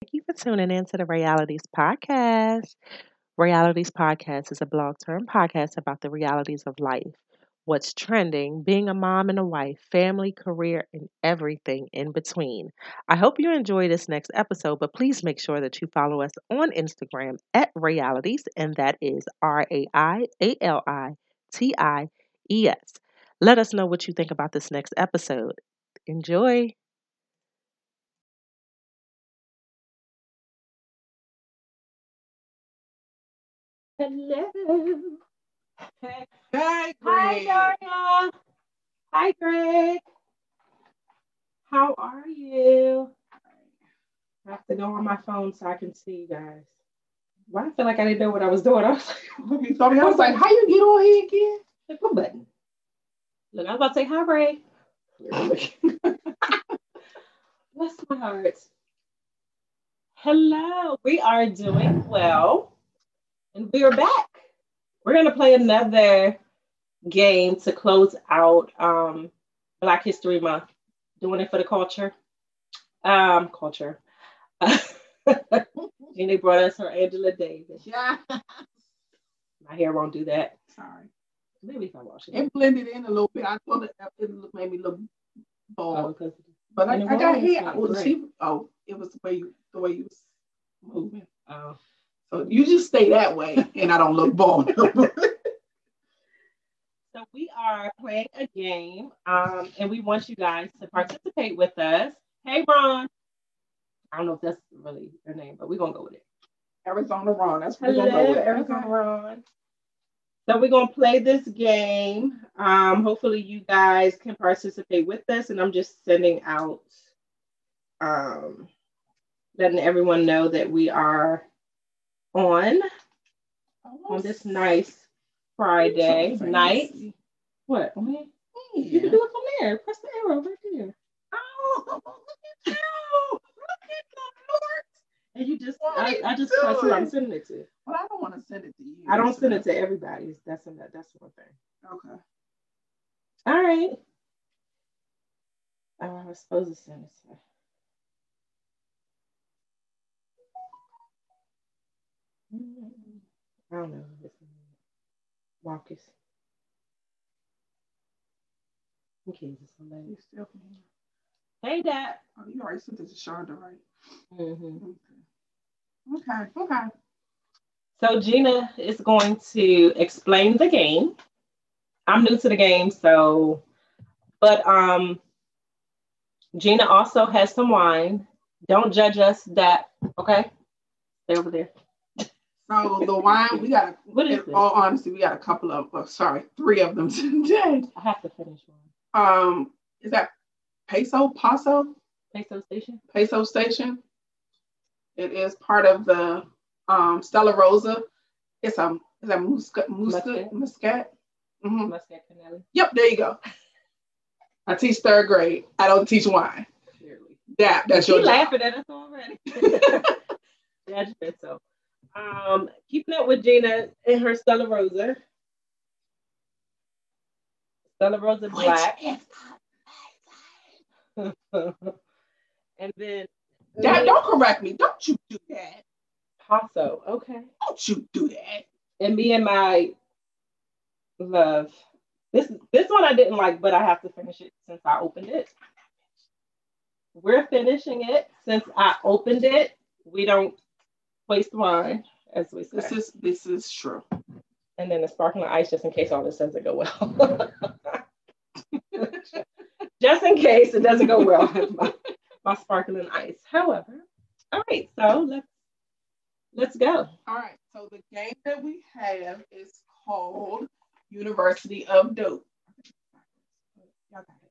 Thank you for tuning in to the Realities Podcast. Realities Podcast is a blog term podcast about the realities of life, what's trending, being a mom and a wife, family, career, and everything in between. I hope you enjoy this next episode, but please make sure that you follow us on Instagram at Realities, and that is R A I A L I T I E S. Let us know what you think about this next episode. Enjoy. Hello. Hey, Hi, Greg. Daria. Hi, Greg. How are you? I have to go on my phone so I can see you guys. Why I feel like I didn't know what I was doing. I was like, You told me, I was like, how you get on here again? Like, what button? Look, I was about to say hi, Ray. Bless my heart. Hello, we are doing well, and we are back. We're gonna play another game to close out um, Black History Month. Doing it for the culture. Um, culture. Jeannie brought us her Angela Davis. Yeah. My hair won't do that. Sorry. Maybe if I wash it. It blended in a little bit. I thought it, it looked- made me look Oh, bald. because but I, I got hair. Well, she, oh, it was the way you, the way you was moving. oh. So you just stay that way, and I don't look bald. So we are playing a game, um, and we want you guys to participate with us. Hey, Ron. I don't know if that's really your name, but we're gonna go with it. Arizona Ron. That's what Hello, we're gonna go with. Arizona Ron. So we're gonna play this game. Um, hopefully you guys can participate with us, and I'm just sending out, um, letting everyone know that we are on oh, on this nice Friday night. What? You can do it from there. Press the arrow right there. Oh, oh, oh look at you. Look at the Lord. And you just, What I, I just press who I'm sending it to. Well, I don't want to send it to you. I don't send it to everybody. That's a, that's one thing. Okay. All right. I was supposed to send it to. I don't know. Marcus. Okay, this one. You still can hear. Hey, Dad. Oh, you already sent it to Shonda, right? Mm-hmm. Okay. Okay. Okay. So Gina is going to explain the game. I'm new to the game, so but um Gina also has some wine. Don't judge us that okay? Stay over there. So the wine we got. What is In this? all honesty, we got a couple of. Oh, sorry, three of them today. I have to finish one. Um, is that Peso Paso Peso station? Peso Station? It is part of the um Stella Rosa. It's a is that muscat muscat Muscat. hmm Muscat Canelli, Yep, there you go. I teach third grade. I don't teach wine. clearly. That that's your job. laughing at us already. Judgment. Um keeping up with Gina and her Stella Rosa. Stella Rosa Black. And then Dad, don't correct me. Don't you do that. Paso. Okay. Don't you do that. And me and my love. This this one I didn't like, but I have to finish it since I opened it. We're finishing it since I opened it. We don't waste wine, as we say. This is this is true. and then the sparkling ice just in case all this doesn't go well. just in case it doesn't go well, my, my sparkling ice. However, all right, so let's let's go. All right. So the game that we have is called University of Dope. Y'all got it.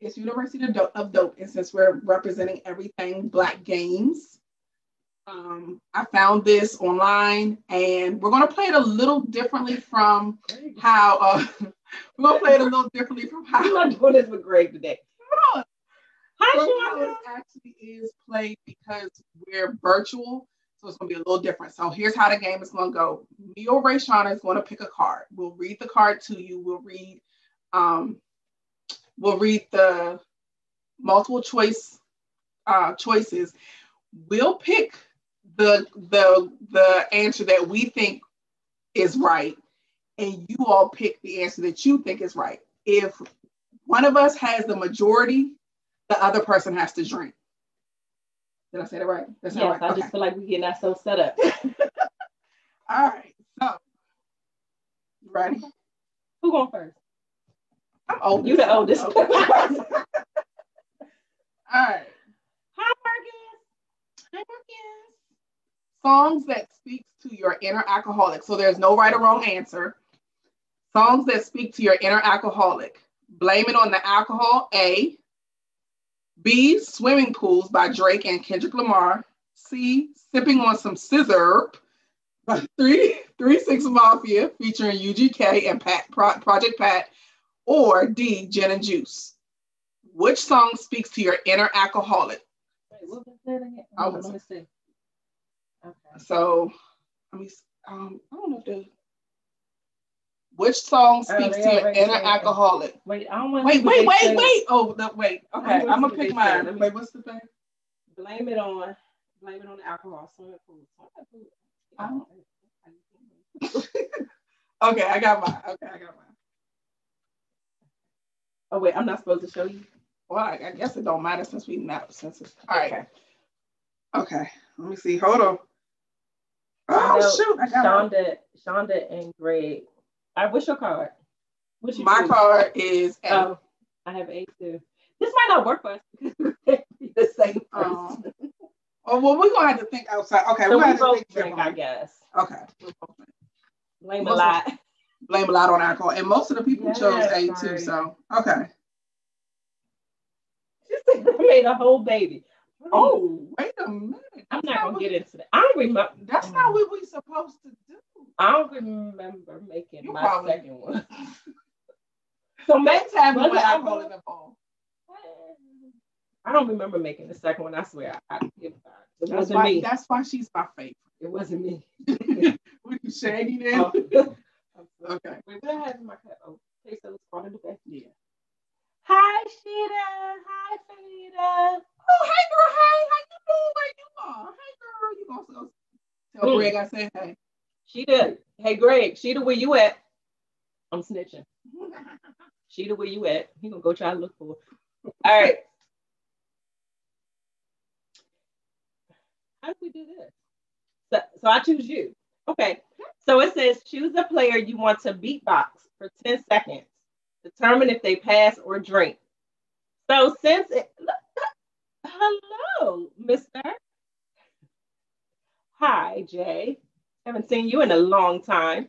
It's University of Dope, of Dope, and since we're representing everything Black games, um, I found this online, and we're gonna play it a little differently from how uh, we're gonna play it a little differently from how. I'm doing this with Greg today. on. Hi, actually is played because we're virtual. So it's gonna be a little different. So here's how the game is gonna go. Me or Ray Shauna is gonna pick a card. We'll read the card to you. We'll read um we'll read the multiple choice uh choices. we'll pick the the the answer that we think is right, and you all pick the answer that you think is right. If one of us has the majority, the other person has to drink. Did I say that right? That's yes, not right. I Okay. just feel like we're getting ourselves set up. All right. So, you ready? Who going first? I'm old. You the oldest. All right. Hi, Marcus. Hi, Marcus. Songs that speaks to your inner alcoholic. So there's no right or wrong answer. Songs that speak to your inner alcoholic. Blame it on the alcohol. A. B. Swimming pools by Drake and Kendrick Lamar. C. Sipping on some scissor. by Three Three Six Mafia featuring UGK and Pat Pro- Project Pat. Or D. Gin and Juice. Which song speaks to your inner alcoholic? Wait, what was that again? I Hold was- on, Let me see. Okay. So, I mean, um, I don't know if the which song Oh, speaks they to inner alcoholic. Wait, I don't want Wait, to wait, wait, wait. Oh, no, wait. Okay, I'm gonna I'm gonna see what pick mine. Wait, what's the thing? Blame it on, blame it on the alcohol. Swimming pool. Swimming pool. Okay, I got mine. Okay, I got mine. Oh wait, I'm not supposed to show you. Well, I, I guess it don't matter since we met since it's all right. Okay. Okay, let me see. Hold on. Oh know shoot! I got Shonda, Shonda and Greg. I wish your card? What's your my choose? card is A. Oh, I have eight too. This might not work for us because we're the same Oh. person. Oh well, we're gonna have to think outside. Okay, so we're gonna have to both think drink, I guess. Okay, we're both drink. Blame a Most of- lot. blame a lot on alcohol, and most of the people chose Yes, A too. So okay. I made a whole baby. Oh, wait a minute. I'm not gonna get into that. I don't remember. That's not mm. what we supposed to do. I don't remember making You my probably- second one. So Next time when it alcohol alcohol? is involved. I don't remember making the second one. I swear, I, I give God. It That's wasn't why, me. that's why she's my favorite. It wasn't me. With you shaggy now. Oh. Okay. Wait, what I have my cup? Oh, okay, so it's part of the best. Yeah. Hi, Sheeta. Hi, Fanita. Oh, hey girl, hey, how you doing? Where you are? Hey girl, you gonna go tell Mm. Greg I said hey. Sheeta. Hey, Greg. Sheeta, where you at? I'm snitching. Sheeta, where you at? He gonna go try to look for. her. All right. How do we do this? So, so I choose you. Okay. So it says choose a player you want to beatbox for 10 seconds. Determine if they pass or drink. So since it hello, Mr. Hi, Jay. Haven't seen you in a long time.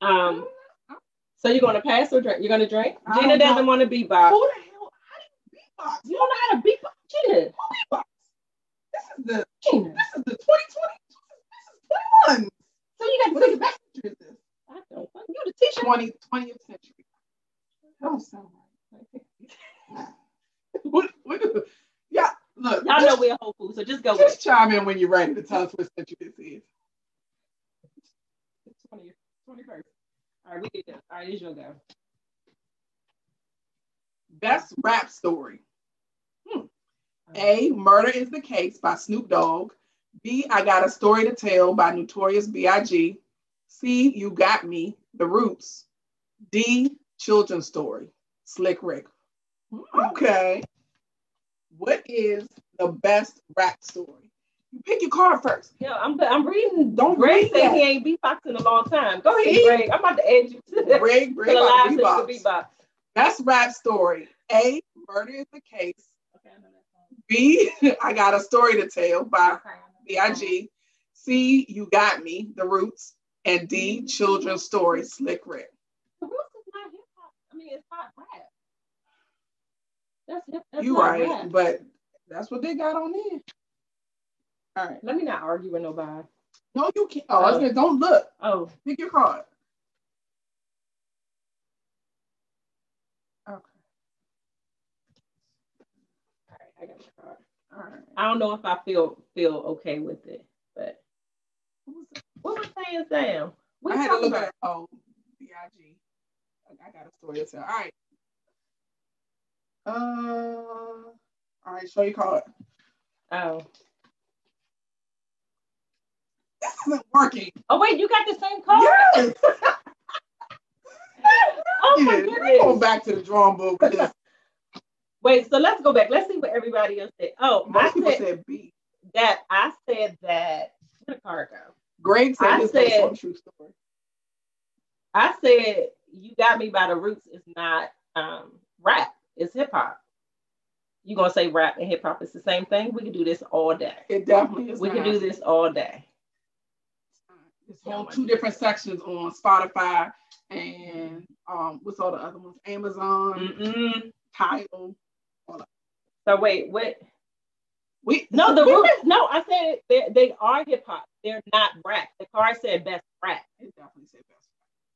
Um, so you're gonna pass or drink? You're gonna drink? I Gina doesn't want to beatbox. Who the hell? How do you beatbox? You don't know how to beatbox, Gina. Who beatbox? This is the Gina. this is the 2020. This is 21. So you got to think about. century is this? I don't. You the teacher. 20, 20th century. That don't sound right. What, what, yeah, look. Y'all know we're Whole Foods, so just go with just chime in when you're ready to tell us what century this is. it. 20, 21st. All right, we did this. All right, it's your go. Best rap story. Hmm. A. Murder is the Case by Snoop Dogg. B. I Got a Story to Tell by Notorious B.I.G. C. You Got Me, The Roots. D. Children's Story, Slick Rick. Hmm. Okay. What is the best rap story? You pick your card first. Yeah, I'm I'm reading. Don't Greg read said he ain't beatboxing in a long time. Go ahead, See? Greg. I'm about to add you to the, Greg, to Greg, the live to beatbox. Best rap story. A. Murder is the Case. Okay. B. I Got a Story to Tell by Okay, I know that song. B.I.G. C. You Got Me, The Roots. And D. Mm-hmm. Children's Story, Slick Rick. The Roots is not hip hop. I not rap. That's. That's You right, rap. but that's what they got on there. All right. Let me not argue with nobody. No, you can't. Oh, I was oh. gonna, don't look. Oh, Pick your card. Okay. all right, I got my card. All right. I don't know if I feel feel okay with it, but What was it? what was saying, Sam? What I had to look about? at oh B.I.G. I I got a story to tell. All right. Uh, all right. Show your card. Oh, wasn't working. Oh wait, you got the same card? Yes. Oh my yeah, goodness. we're going back to the drawing board with this. Wait, so let's go back. Let's see what everybody else said. Oh, I Most people said said B. that. I said that. Where the card go? Greg said I this said- a true story. I said "You Got Me" by the Roots is not um, rap. It's hip hop. You gonna say rap and hip hop is the same thing? We can do this all day. It definitely is. We can do this all day. It's on two different sections on Spotify and um, what's all the other ones? Amazon, Mm-mm. Tidal. So wait, what? We No, the Roots. No, I said they they are hip hop. They're not rap. The car said best rap. It definitely said best.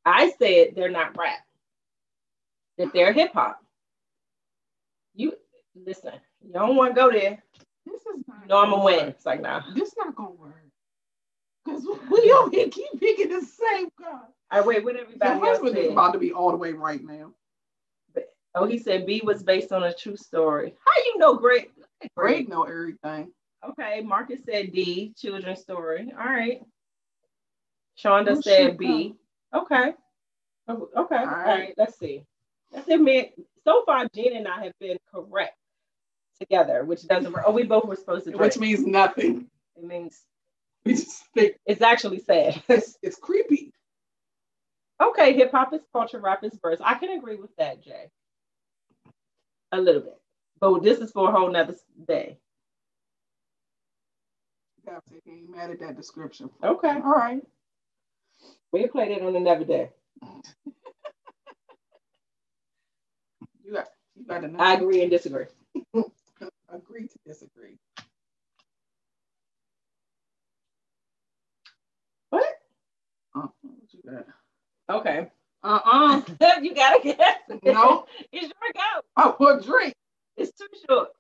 I said they're not rap. That they're hip hop. You listen. You don't want to go there. This is not. Know I'm gonna gonna win. It's like nah. This not gonna work. Cause we over here keep picking the same. All right, wait. What everybody else husband is about to be all the way right now. Oh, he said B was based on a true story. How you know, Greg? Greg know everything. Okay, Marcus said D, children's story. All right. Shonda Oh, said B. Okay. Oh, Okay. All right. right. Let's see. That's it, man. So far, Gina and I have been correct together, which doesn't. Oh, we both were supposed to. Drink. Which means nothing. it means We just think it's actually sad. it's, it's creepy. okay, hip hop is culture, rap is verse. I can agree with that, Jay. A little bit, but this is for a whole nother day. That's it. Ain't mad at that description. Okay, All right. We'll play that on another day. You got you got know. I agree and disagree. agree to disagree. What? Uh, what you got? Okay. Uh-uh. you gotta guess. No. it's your go. I would drink. It's too short.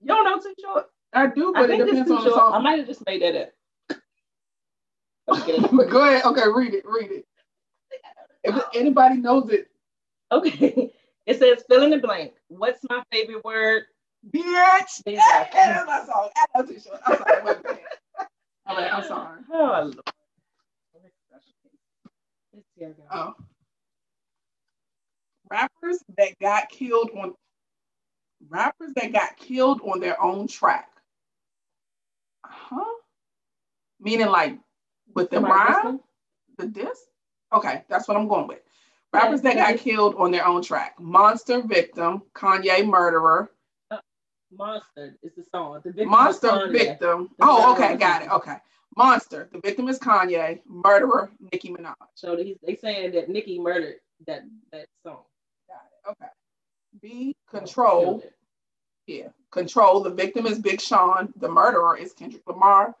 You don't know too short. I do, I but it depends on the short. I might have just made that up. Go ahead. Okay, read it. Read it. If anybody knows it, okay. It says fill in the blank. What's my favorite word? bitch. Yeah, that's my song. I know too short. I'm sorry. my bad. All right, I'm sorry. Oh, Lord. Let's see, I got it. Oh. Rappers that got killed on rappers that got killed on their own track. Huh? Meaning like with the Somebody rhyme, the diss? Okay, that's what I'm going with. Rappers that got killed on their own track. Monster victim, Kanye murderer, uh, Monster is the song. The victim Monster victim. The Oh, okay, got it. Okay. Monster. The victim is Kanye. Murderer, Nicki Minaj. So they, they saying that Nicki murdered that that song. Got it. Okay. B. Control. Killed. Yeah. Control. The victim is Big Sean. The murderer is Kendrick Lamar.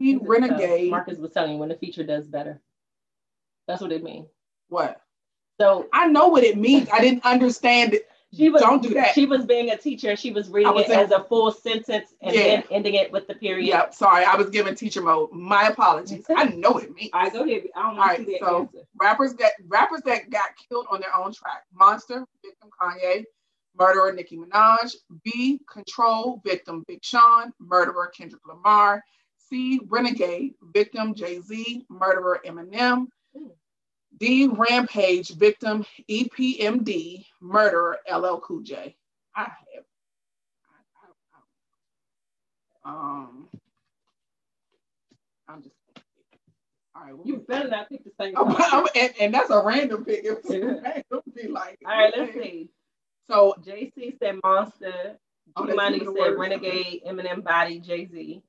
Uh, Renegade. Marcus was telling you when the feature does better. That's what it means. What? So I know what it means. I didn't understand it. she was Don't do that. She was being a teacher and she was reading was it in- as a full sentence and Yeah. then ending it with the period. Yep. Sorry. I was giving teacher mode. My apologies. I know what it means. Right, go ahead. I don't All want right, to so- answer. rappers that rappers that got killed on their own track. Monster, victim Kanye, murderer Nicki Minaj. B, Control, victim Big Sean, murderer Kendrick Lamar. C, Renegade, victim Jay Z, murderer Eminem. D, Rampage, victim EPMD, murderer LL Cool J. I have. I- I- I- um, I'm just. All right. You better not pick the same I'm- and, and that's a random pick. It was random be like. All right, let's see. So JC said Monster. Oh, Money said. Renegade, Eminem Body, Jay Z.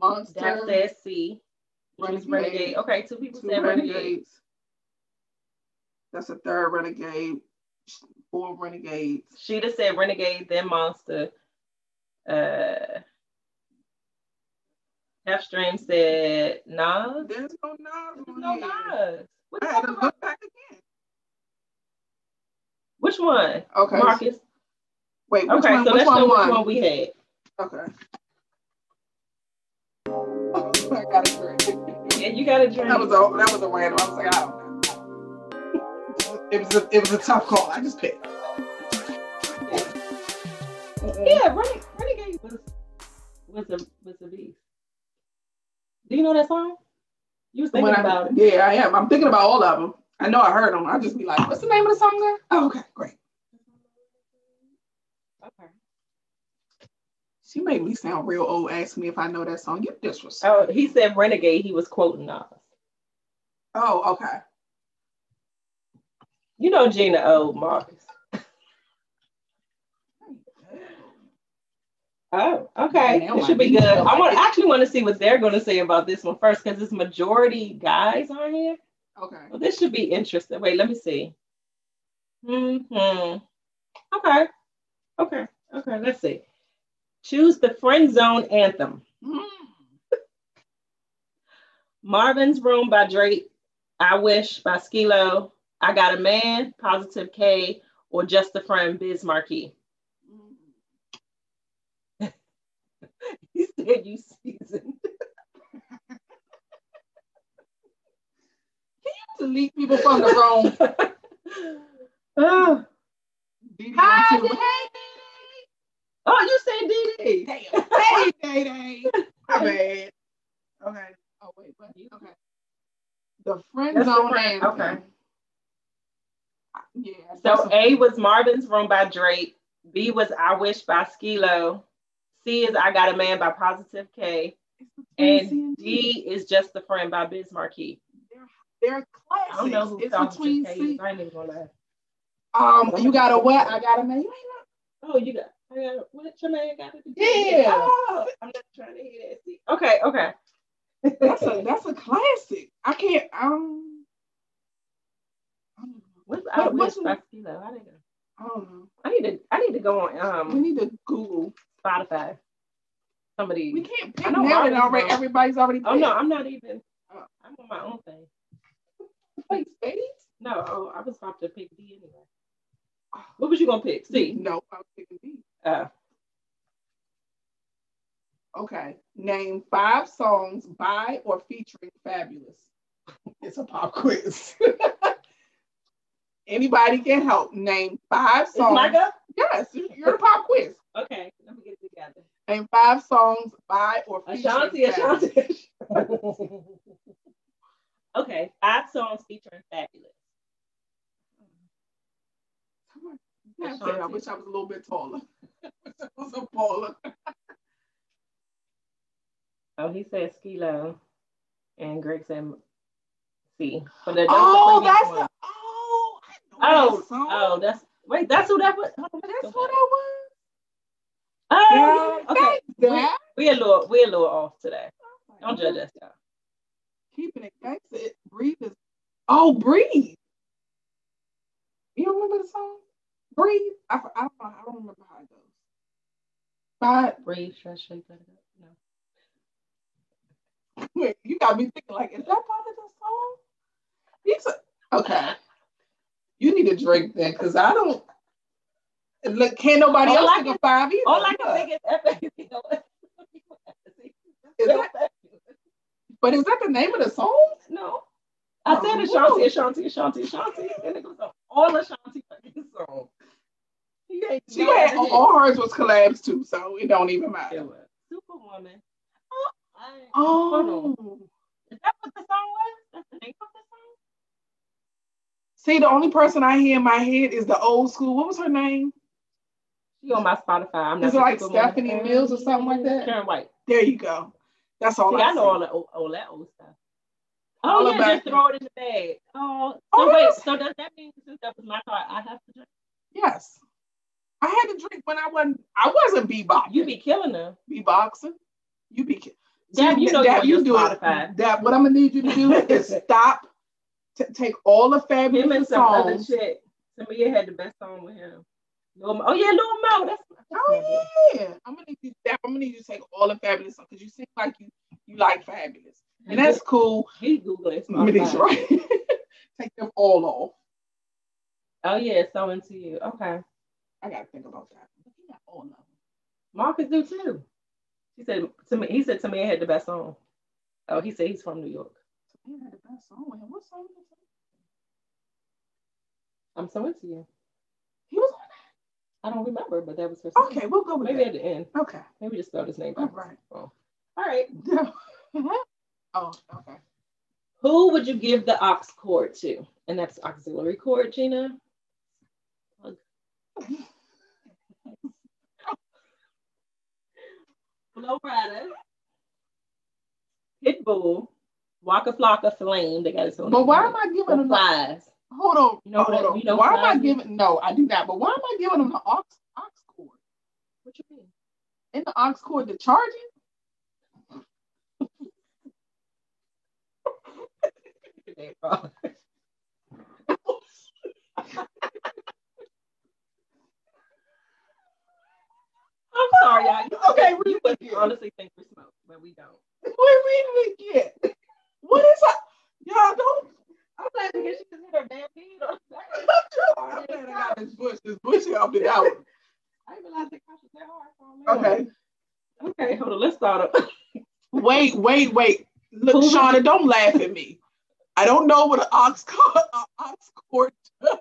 That monster, said C. Which Renegade. Renegade. Okay, two people two said Renegade. renegades. That's a third renegade. Four renegades. Sheeta said Renegade, then Monster. Uh, Half Stream said Nas. There's no Nas There's no. Nas. What I had to about? look back again. Which one? Okay. Marcus. Wait, which okay, one? so which let's one know which one we had. Okay. I got a drink. Yeah, you got a drink. That was a that was a random. I was like, I don't know. It was a it was a tough call. I just picked. Yeah, Renegade, Renegade was was a was a beast. Do you know that song? You was thinking When I- about it. Yeah, I am. I'm thinking about all of them. I know I heard them. I just be like, what's the name of the song there? Oh, okay, great. Okay. She made me sound real old. Ask me if I know that song. You disrespect. Oh, he said Renegade. He was quoting us. Oh, okay. You know Gina old Marcus. Oh, okay. Now It should be good. I want it. actually want to see what they're going to say about this one first because it's majority guys on here. Okay. Well, this should be interesting. Wait, let me see. Hmm. Okay. Okay. Okay. Let's see. Choose the friend zone anthem. Mm. Marvin's Room by Drake. I Wish by Skee-Lo. I Got a Man, Positive K, or Just a Friend, Biz Markie. He said you seasoned. Can you delete people from the room. oh, Dee Dee Hi, on two. Dee oh, you said DD. Damn. Hey, Day Day. My bad. Okay. Oh wait, but okay. The friend That's the zone friend- anthem. okay. Yeah. So that's A was Marvin's Room by Drake. B was I Wish by Skee-Lo. C is I Got a Man by Positive K. And D is Just the Friend by Biz Markie. They're classics. I don't know who. It's between K is. C. I ain't even gonna Um, you got a what? I got a man. You ain't Oh, you got, I got what got to do? Yeah. Oh, I'm not trying to hear that. See. Okay, okay. that's a that's a classic. I can't. Um. I don't. What's What- I Wish what's by Skee-Lo? I didn't. I don't know. I need to I need to go on We um need to Google. Spotify. Somebody We can't pick I know now that already everybody's already picked. Oh no, I'm not even. Oh. I'm on my own thing. Wait, spades? No, oh, I was about to pick D anyway. What was you gonna pick? C. No, I was picking B. Uh, Okay. Name five songs by or featuring Fabolous. It's a pop quiz. Anybody can help. Name five is my songs. go? Yes, you're a pop quiz. Okay, let me get it together. Name five songs by or featuring Ashanti, Fabolous. Ashanti. okay, five songs featuring Fabolous. Yeah, I said I wish I was a little bit taller. I was a baller. Oh, he said Skee-Lo, and Greg said C. But that, Oh, that's one. the oh, I know oh, that oh, song. oh, that's wait, that's who that was. Oh, that's what back. that was. Oh, Yeah, okay. that's that. We a little, we're a little off today. Oh, don't judge us, y'all. Keeping it gangsta. Breathe is. Oh, breathe. You don't remember the song? Breathe. I, I don't know. I don't remember how it goes. But Breathe, stretch, shake, let it. No. wait, you got me thinking like, is that part of the song? These are- okay. You need a drink then, because I don't. Look, can't nobody All else I can- five either. All I can think is. That- but is that the name of the song? No. I oh, said Ashanti, Ashanti, Ashanti, Ashanti, and it goes all Ashanti fucking songs. He She no had other all hers was collabs too, so it don't even It matter. was Superwoman. Oh, I, oh. hold on. Oh, Is that what the song was? That's the name of the song? see, the only person I hear in my head is the old school. What was her name? She on my Spotify. I'm not Is it like Superwoman. Stephanie Mills or something like that? Karyn White. There you go. That's all See, I, I know see. all that old, all that old stuff. Oh, all Oh, yeah, just throw it in the bag. Oh, so Oh, wait, so does that mean since that was my car, I have to drink? Yes, I had to drink when I wasn't. I wasn't beatboxing. You be killing them. beatboxing. You be. Dab, you know you on do Spotify. it. Dab, what I'm gonna need you to do is stop. T- take all the Him and fabolous some other songs. chick. Tamia had the best song with him. Lil Mo- oh yeah, Lil Mo. That's, that's. Oh yeah, I'm gonna need you. Dab, I'm gonna need you to take all the fabolous songs because you seem like you you like fabolous, and that's cool. He googling Spotify. right? take them all off. Oh yeah, so into you. Okay, I gotta think about that. He got all of them. Marcus do too. He said to me. He said to me, I had the best song. Oh, he said he's from New York. He had the best song with him. What song was? I'm so into you. He was on that. I don't remember, but that was her. song. Okay, we'll go with Maybe that. at the end. Okay. Maybe just spell his name right. Oh. All right. oh, okay. Who would you give the aux cord to? And that's auxiliary cord, Gina. Flo Rida, Pitbull, Waka Flocka, Flame. They got its own. But why am I giving them the, Plies? hold on, You know hold what- on. you know why am I giving no, I do not, but why am I giving them the ox ox cord? What you mean? In the ox cord to charge I'm sorry, y'all. You- Okay, read would honestly think we smoke, but we don't. Wait, read it again. What is that? Y'all don't I'm glad because she just hit her damn feet on I'm glad I got this bush. This bush helped it out. I didn't realize the crush was that hard for me. Okay. Okay, hold on. Let's start up. Wait, wait, wait. Look, Shauna, don't laugh at me. I don't know what an ox cord, uh, ox cord does.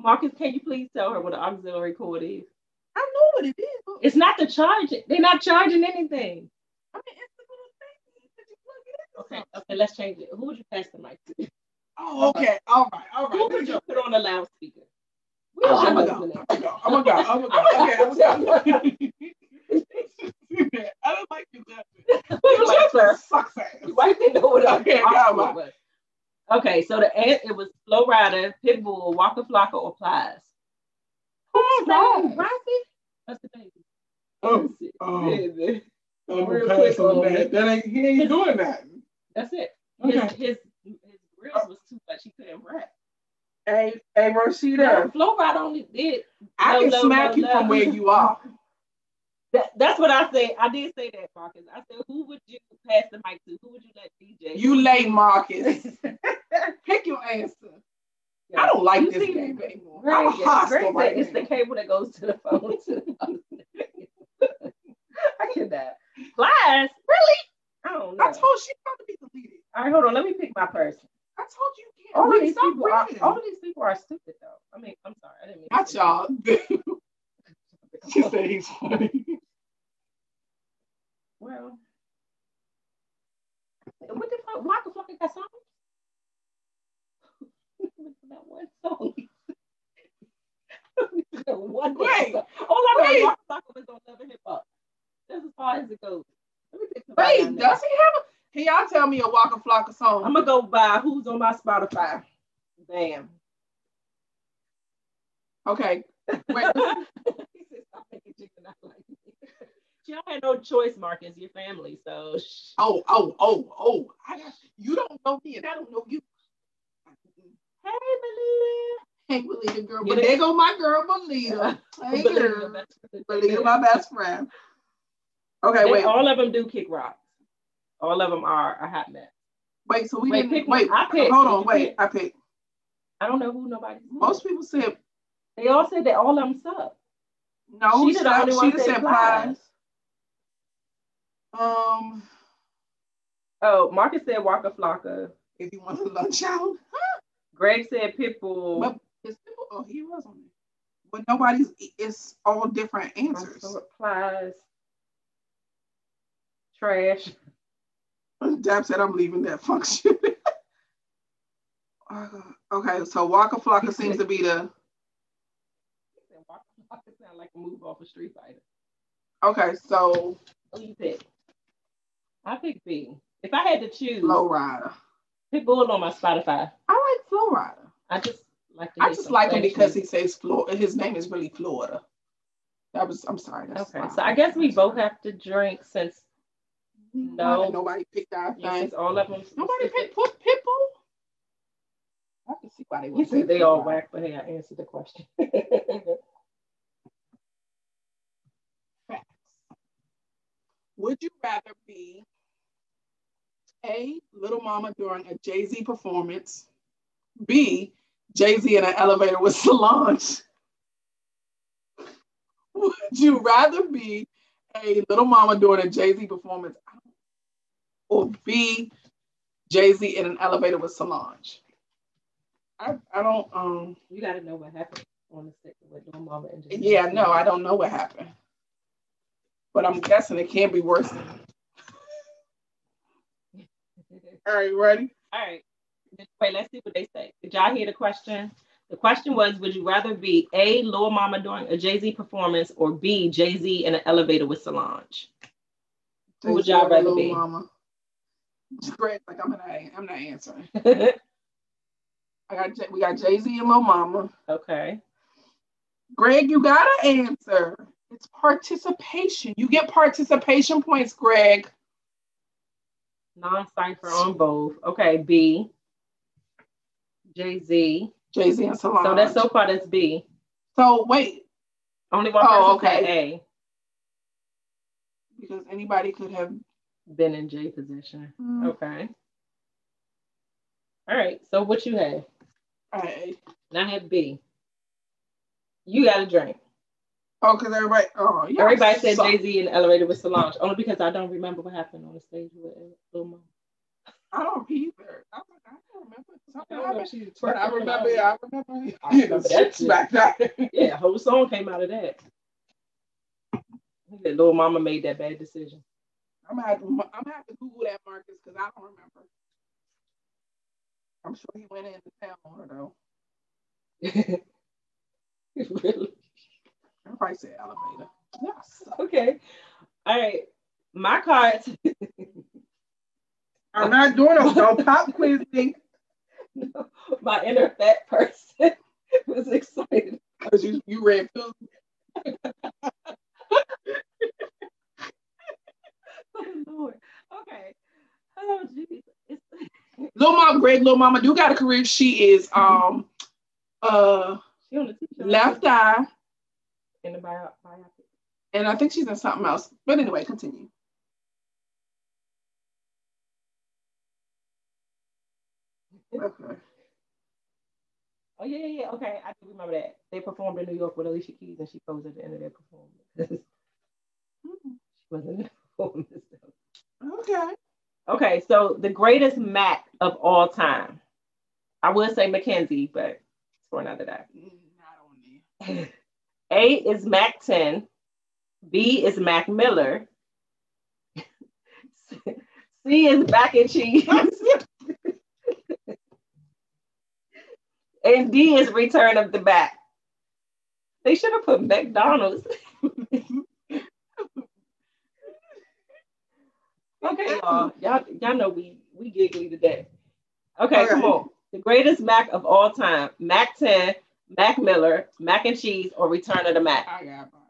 Marcus, can you please tell her what an auxiliary cord is? I know what it is. It's not the charge. They're not charging anything. I mean, it's the little thing that you plug it in. Okay, okay, let's change it. Who would you pass the mic to? Oh, okay. All right. All right. Who would you put on the loudspeaker? Oh, I'm a go. I'm gonna go. I'm gonna go. I'm gonna go. Okay, I'm gonna go. I don't like your judgment. We like her. sucks ass. You might know what Okay, okay. Okay, so the ant it was Flo Rida, Pitbull, Waka Flocka, or Plies. Oh, Rocky? right. That's the baby. Oh, That's it. oh. Yeah, I'm Real quick on on that. That ain't he ain't doing that. That's it. His, Okay. his his grills was too much. He couldn't rap. Hey, hey, No, Rashida. Flo Rida only did. I low, can low, smack low, you low. from where you are. That, that's what I say. I did say that, Marcus. I said, who would you pass the mic to? Who would you let DJ? You late, Marcus. Pick your answer. I don't like You this see, game anymore. Greg, I'm hostile right it's now. the cable that goes to the phone. I get that. Plies? Really? I don't know. I told you about to be deleted. All right, hold on. Let me pick my person. I told you you can't of read. these people are all these people are stupid though. I mean, I'm sorry. I didn't mean Not to- y'all. she said he's funny. Well, what the fuck? Waka Flocka got songs? That one song. One Wait, song. All I know is Flocka was on Love and Hip Hop. That's as far as it goes. Let me pick somebody I Wait, does he have a? Can y'all tell me a Waka Flocka song? I'm gonna go by who's on my Spotify. Damn. okay. Wait. he said, "Stop making chicken out like me." She don't have no choice, Marcus. Your family, so Oh, oh, oh, oh. I got, you don't know me and I don't know you. Hey, Belinda. Hey, Belita girl. But it? there go my girl, Belita. Hey, girl. Belita, my best friend. Okay, wait. all of them do kick rocks. All of them are a hot mess. Wait, so we Wait, didn't pick wait. I picked. Hold on, wait. pick? I picked. I don't know who nobody. Most people said They all said that all of them suck. no. She the said- only she said plies. Um, Oh, Marcus said Waka Flocka. if you want to lunch out, Greg said Pitbull. but it's people. Oh, he was on it. But nobody's. It's all different answers. Also applies. Trash. Dab said I'm leaving that function. Uh, okay, so Waka Flocka seems to be the. Waka Flocka sound like a move off a Street Fighter. Okay, so Who you pick? I pick B. If I had to choose, Low Rider. Pitbull on my Spotify. I Flow I just like. I just like him because he says Florida. His name is really Florida. That was. I'm sorry. Okay, so I guess we both have to drink since No. Nobody picked our thing. all of them. Nobody picked put Pitbull. I can see why they He would said they all whack, but hey, I answered the question. Would you rather be A, Lil Mama during a Jay Z performance, B, Jay Z in an elevator with Solange? Would you rather be a Lil Mama during a Jay Z performance, or B, Jay Z in an elevator with Solange? I, I don't um you got to know what happened on the stick with Lil Mama and Jay-Z. yeah no I don't know what happened, but I'm guessing it can't be worse than All right, ready? All right. Wait, let's see what they say. Did y'all hear the question? The question was Would you rather be A, Lil Mama during a Jay Z performance, or B, Jay Z in an elevator with Solange? Who would y'all rather be? Mama. Great, like I'm not, I'm not answering. I got we got Jay Z and Lil Mama. okay. Greg, you gotta answer. It's participation. You get participation points, Greg. Non cipher on both. Okay. B, Jay Z. Jay Z and Solange. So that's so far that's B. So wait, Only one Oh, person okay. A. because anybody could have. Been in J position. Mm, Okay. All right. So what you have? I- And I have B. You got a drink. oh, because everybody. Oh, yeah. Everybody said Jay Z in the elevator with Solange, only because I don't remember what happened on the stage with Lil Mama. I don't either. I, was like, I don't remember I something don't know if happened. she But I remember. I remember. I remember that. Back that. Yeah, whole song came out of that. That Lil Mama made that bad decision. I'm gonna have to, I'm gonna have to Google that Marcus because I don't remember. I'm sure he went into town on her though. really? I probably said elevator. Yes. Okay. All right. My cards. I'm not doing no, no pop quiz thing My inner fat person was excited. because you, you read food. Oh, Lord. Okay. Oh, Lil Mama, Greg, Lil Mama do got a career. She is um uh she on the t-shirt. left eye, in the bio- biopic. and I think she's in something else. But anyway, continue. Okay. Oh yeah, yeah, yeah. Okay, I do remember that. They performed in New York with Alicia Keys, and she posed at the end of their performance. she wasn't in the performance. though. Okay. Okay, so the greatest Mac of all time. I would say Mackenzie, but it's for another day. Mm, Not on. A is Mack 10. B is Mac Miller. C is mac and cheese. And D is return of the back. They should have put McDonald's. okay, y'all. Y'all, y'all know we we giggly today. Okay, come Okay. on. The greatest Mac of all time: Mack 10, Mac Miller, Mac and Cheese, or Return of the Mack. I got mine.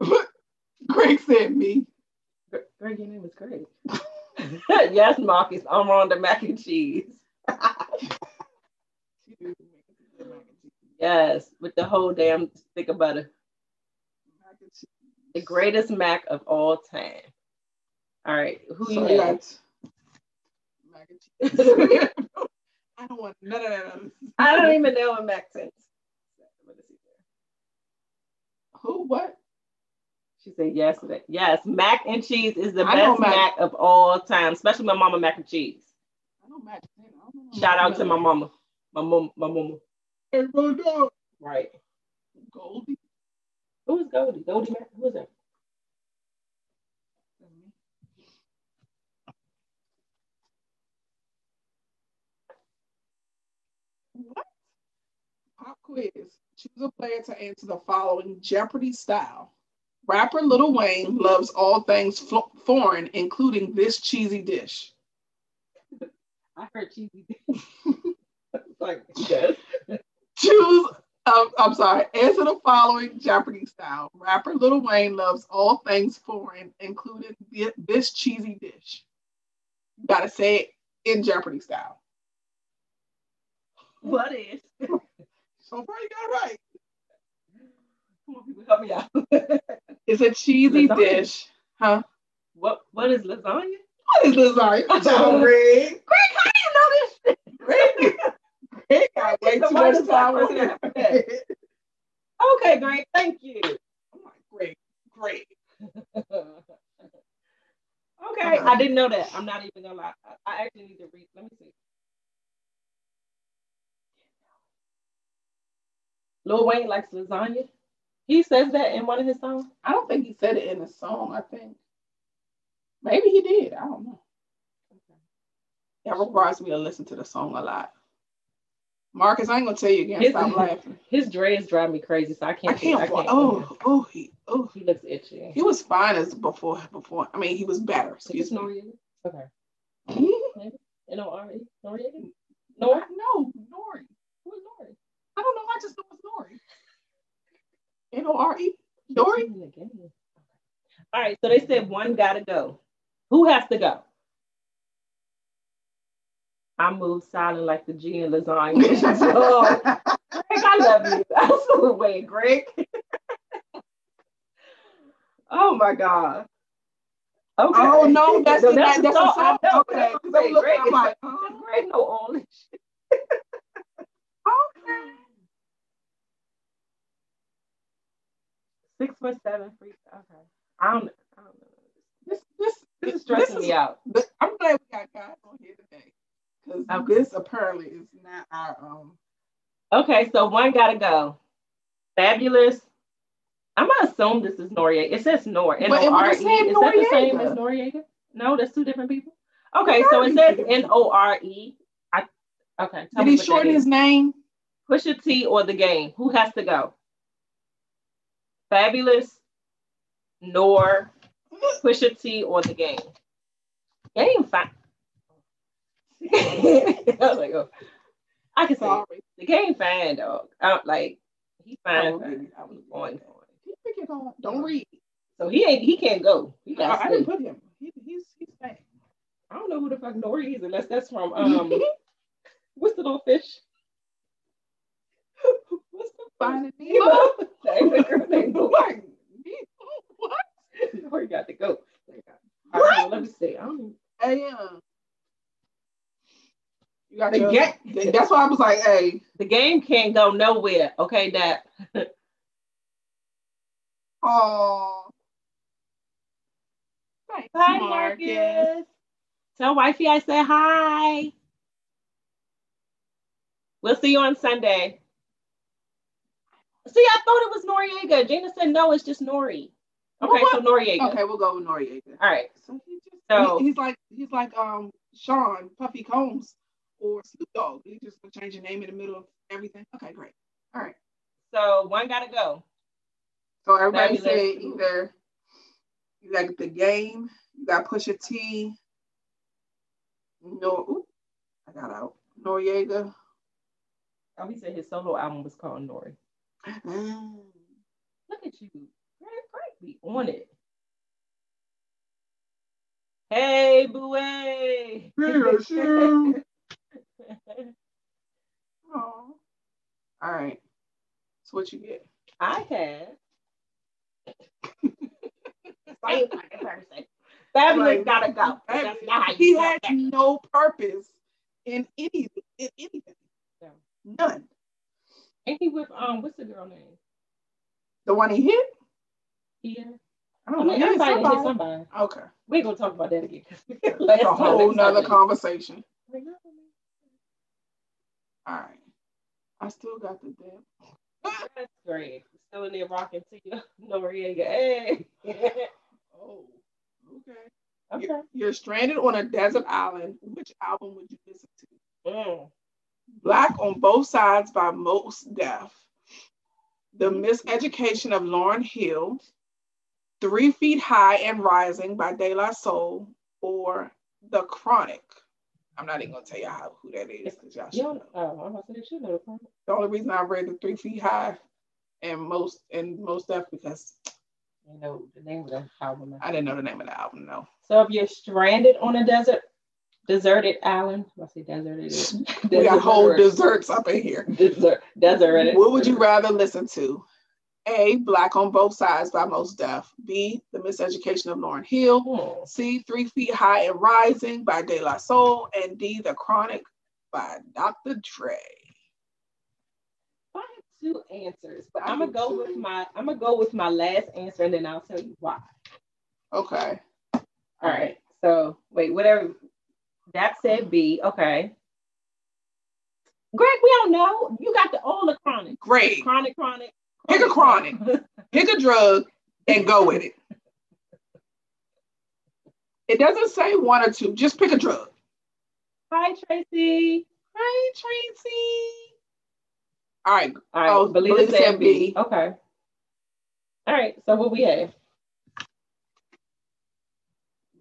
Greg said me. Greg, your name is Greg. yes, Marcus. I'm on the mac and cheese. Yes, with the whole damn stick of butter. The greatest mac of all time. All right, who you got mac and cheese. I don't want none of that. I don't even know what mac says. Who? What? She said yes. Yes, mac and cheese is the I best mac- mac of all time, especially my mama mac and cheese. I know mac. I don't know Shout out to my mama. My mom, my mama. Everybody know. Right. Goldie. Who is Goldie? Goldie Mac? Who is that? What? Pop quiz. Choose a player to answer the following Jeopardy style. Rapper Lil Wayne loves all things fo- foreign, including this cheesy dish. I heard cheesy. Dish. like yes. Choose. Um, I'm sorry. Answer the following Jeopardy style. Rapper Lil Wayne loves all things foreign, including thi- this cheesy dish. You gotta say it in Jeopardy style. What is? So far, you got it right. Come on, people, help me out. It's a cheesy Lasagna. dish. Huh? what what is lasagna? What is lasagna? Oh, Greg. Greg, how do you know this? Greg. Greg got way too much time person on that. ever met. Okay, Greg, thank you. I'm like, Greg, Greg. okay, I didn't know that. I'm not even gonna lie. I, I actually need to read. Let me see. Lil Wayne likes lasagna. He says that in one of his songs. I don't think he said it in a song. I think maybe he did. I don't know. That requires me to listen to the song a lot. Marcus, I ain't gonna tell you again. His- Stop laughing. His dreads drive me crazy, so I I can't. can't. I can't oh, oh, he, oh, he looks itchy. he was fine as before. Before, I mean, he was better. Excuse me. Noreaga? Okay. no, N O R E. Noreaga. Nor. no, Nori. Who's Nori? I don't know. I just know it's Nori. N O R E. Nori. He's in the game. Okay. All right. So they said one gotta go. Who has to go? I move silent like the G in lasagna. so, Greg, I love you. That's the way, Greg. oh my God. Okay. Oh no, that's No, that's, that's no, song. Know, Okay, that's what I'm. Greg I'm like, huh? Greg know all this shit. okay. Six foot seven, free. Okay. I don't. I don't know. This, this, This is stressing me out. But I'm glad we got guys on here today because Okay. this apparently is not our um. Okay, so one gotta go. Fabolous. I'm gonna assume this is Noreaga. It says Nor. N O R E. Is that the same as Noreaga? No, that's two different people. Okay, so it says N O R E. I okay. tell Did me he shorten his name? Pusha T or the game? Who has to go? Fabolous, Nor, Pusha T or the game? Game fine. I was like, oh, I can say the game fine, dog. I'm like he fine. fine. I give you On, He pick it on. Don't read. So he ain't he can't go. He I, got I didn't put him. He, he's he's fine. I don't know who the fuck Nori is unless that's from um what's the little fish? what's Finding? Nemo. The girl named Nori. What? What? Nori got to go. What? I don't let me see. I don't Hey, you got The your, ga- That's why I was like, hey, the game can't go nowhere. Okay, that oh. Thanks, Hi Marcus. Tell wifey I said hi. We'll see you on Sunday. See, I thought it was Noreaga. Gina said no, it's just Nori. Okay, Well, so Noreaga. Okay, we'll go with Noreaga. All right. So he just So- he- he's like he's like um Sean Puffy Combs or Snoop Dogg. He just gonna change your name in the middle of everything. Okay, great. All right. So one gotta go. So everybody said either you got the game, you got Pusha T, no, oop, I got out Noreaga. Oh, he said his solo album was called Nori. Mm. Look at you. Greg, Greg be on it. Hey, Booey. Yeah, sure. Aw. All right. So what you get? I have. Same fucking person. Fabolous Like, gotta go. That's not how you he talk had that. no purpose in any in anything. No. None. Ain't he with um what's the girl name? The one he hit? Yeah. I I don't know. mean, hit everybody hit somebody. somebody. Okay. We ain't gonna talk about that again. That's a whole nother conversation. All right. I still got the dip. That's great. Still in there rocking to you. Noreaga. Hey. Oh, okay. okay. You're, you're stranded on a desert island. Which album would you listen to? Mm. Black on Both Sides by Mos Def. The Miseducation of Lauryn Hill. Three Feet High and Rising by De La Soul. Or The Chronic. I'm not even gonna tell how who that is because y'all should know. oh, I'm about to say you know the. The only reason I read the Three Feet High and most and Mos Def because You know the name of the album. I didn't know the name of the album. No. So if you're stranded on a desert, deserted island, I say deserted. We got whole desserts up in here. Desert, desert. What would you rather listen to? A. Black on Both Sides by Mos Def. B. The Miseducation of Lauryn Hill. Hmm. C. Three Feet High and Rising by De La Soul. And D. The Chronic by Dr. Dre. I have two answers, but I I'm gonna go with my I'm gonna go with my last answer, and then I'll tell you why. Okay. All right. So wait, whatever. That said B. Okay. Greg, we don't know. You got the all the chronic. Great. Chronic, chronic. Pick a chronic. Pick a drug and go with it. It doesn't say one or two. Just pick a drug. Hi, Tracy. Hi, Tracy. All right. All right, Oh, Belita said said B. B. Okay. All right, so what we have?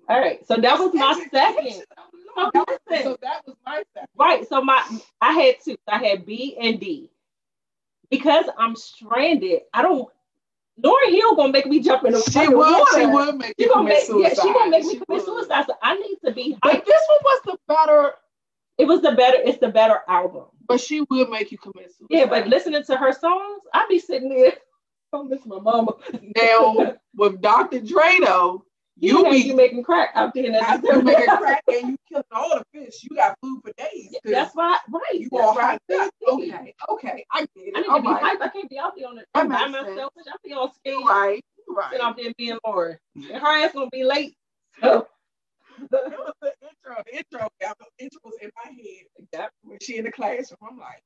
All right, so that was my second. No, that was, so that was my second. Right, so my I had two. I had B and D. Because I'm stranded, I don't. Lauryn Hill gonna make me jump in the She fucking would. water. She will make She you gonna commit make, yeah, she gonna make me She commit would. suicide. So I need to be hyped. But this one was the better. It was the better. It's the better album. But she will make you commit suicide. Yeah, but listening to her songs, I be sitting there. I miss my mama. now with Dr. Dre though, You, you be you making crack out there in that you making crack and you killing all the fish. You got food for days. 'cause That's why, right? you that's all why hot. I said D. Okay, okay, I get I it. need to be right, hyped. I can't be out there on the That by myself. I be on stage, you right, right. out there being Lauryn. And her ass gonna be late. So It was the intro. The intro, the intro was in my head when she in the classroom. I'm like,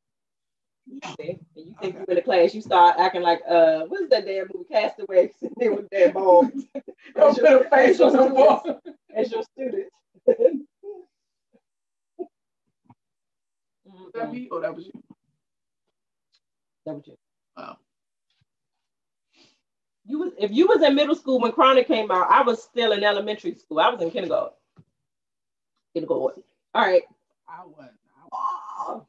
and you think you're in the class, you start acting like uh, what's that damn movie Castaway? Sitting there with that ball. don't put a face on the wall. as your student. Was that me or that was you? That was you. Wow. You was if you was in middle school when Chronic came out, I was still in elementary school. I was in kindergarten. Kindergarten. All right. I wasn't. Oh,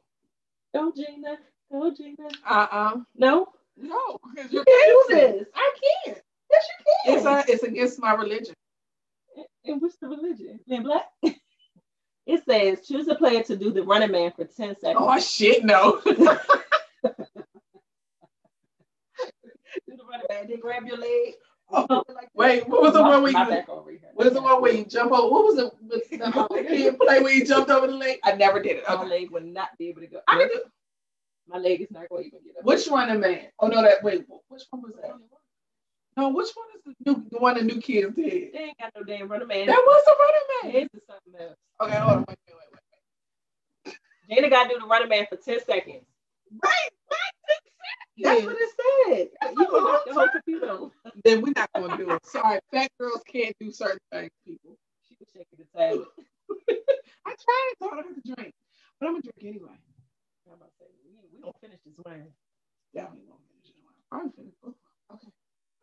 go Gina. Go Gina. Uh uh No, No, because you can't do this. I can't. Yes, you It's can. a, it's against my religion. and what's the religion? Man, black. it says choose a player to do the running man for ten seconds. Oh shit, no. do the running man. Then grab your leg. Oh, Like wait, what was the one where my you? back over here. What is the one where you jump over? What was it? Was the kid play where you jumped over the leg? I never did it. My Okay. leg would not be able to go. I can do. My leg is not going to even get up. Which running man? Oh no, that wait. Which one was that? No, which one is the new the one the new kids did? They ain't got no damn running man. That was the running man. This is something else. Okay, hold on. Wait, wait, wait, wait. Jada got to do the running man for 10 seconds. Right, right. That's Yeah. what it said. That's you a long knock the whole computer. Then we're not gonna do it. Sorry, fat girls can't do certain things, people. She was shaking the tablet. I tried to tell her to drink, but I'm gonna drink anyway. I'm about to say, we, we gonna finish this wine. Definitely won't finish this it. I'm finished. Oh, Okay.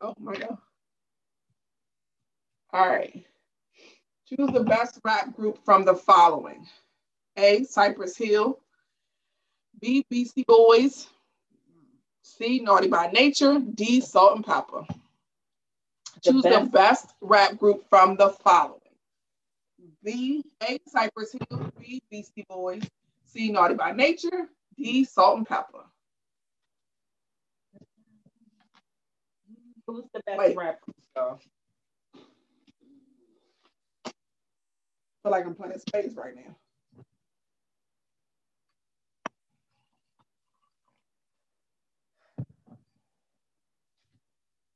Oh my god. All right. Choose the best rap group from the following: A. Cypress Hill. B. Beastie Boys. C. Naughty by Nature. D. Salt-N-Pepa. The Choose the best- best rap group from the following: B. A. Cypress Hill. B. Beastie Boys. C. Naughty by Nature. D. Salt-N-Pepa. Who's the best Wait. rapper? So. feel like I'm playing space right now.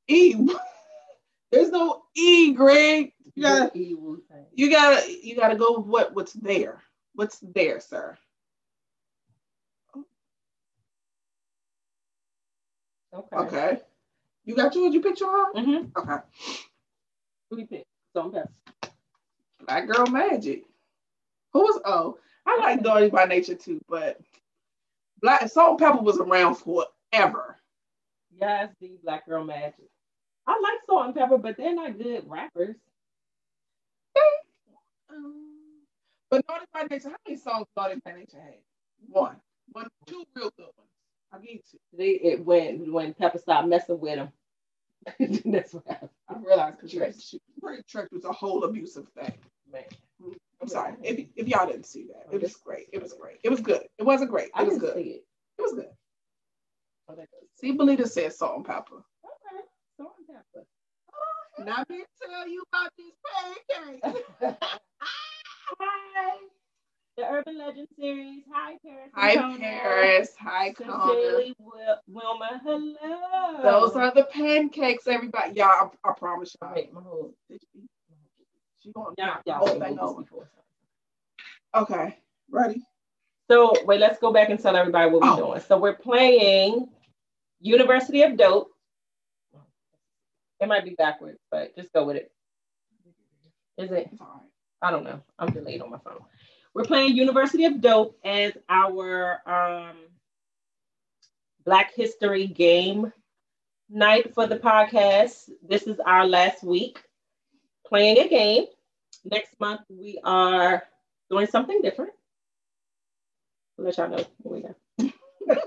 E. There's no E, Greg. You gotta, you gotta, you gotta go with what, what's there. What's there, sir? Okay. Okay. You got yours. You picked your. Mm-hmm. Okay. Who you pick? Salt and pepper. Black Girl Magic. Who was? Oh, I like Naughty by Nature too, but Black Salt-N-Pepa was around forever. Yes, the Black Girl Magic. I like Salt-N-Pepa, but they're not good rappers. Um, but Naughty by Nature, how many songs Naughty by Nature had? One. One, two real good ones. I'll give you. They it when when Pepa stopped messing with him. That's what happened. I realized because Great Church was a whole abusive thing. Man. I'm sorry if, if y'all didn't see that. It was great. It was great. It was good. It wasn't great. I It was good. it. It was good. Oh. See, Belita said Salt-N-Pepa. Okay. Salt and pepper. Now me tell you about these pancakes. Hi. The Urban Legend series. Hi, Paris. Hi, Kona. Paris. Hi, Connor. Sincerely, Wil- Wilma. Hello. Those are the pancakes, everybody. Y'all, I, I promise y'all. Wait, my whole. She gonna Y'all, knock the y'all whole thing over. Okay, ready? So wait, let's go back and tell everybody what we're Oh. doing. So we're playing University of Dope. It might be backwards, but just go with it. Is it? It's. I don't know. I'm delayed on my phone. We're playing University of Dope as our um, Black History game night for the podcast. This is our last week playing a game. Next month we are doing something different. I'll let y'all know we go.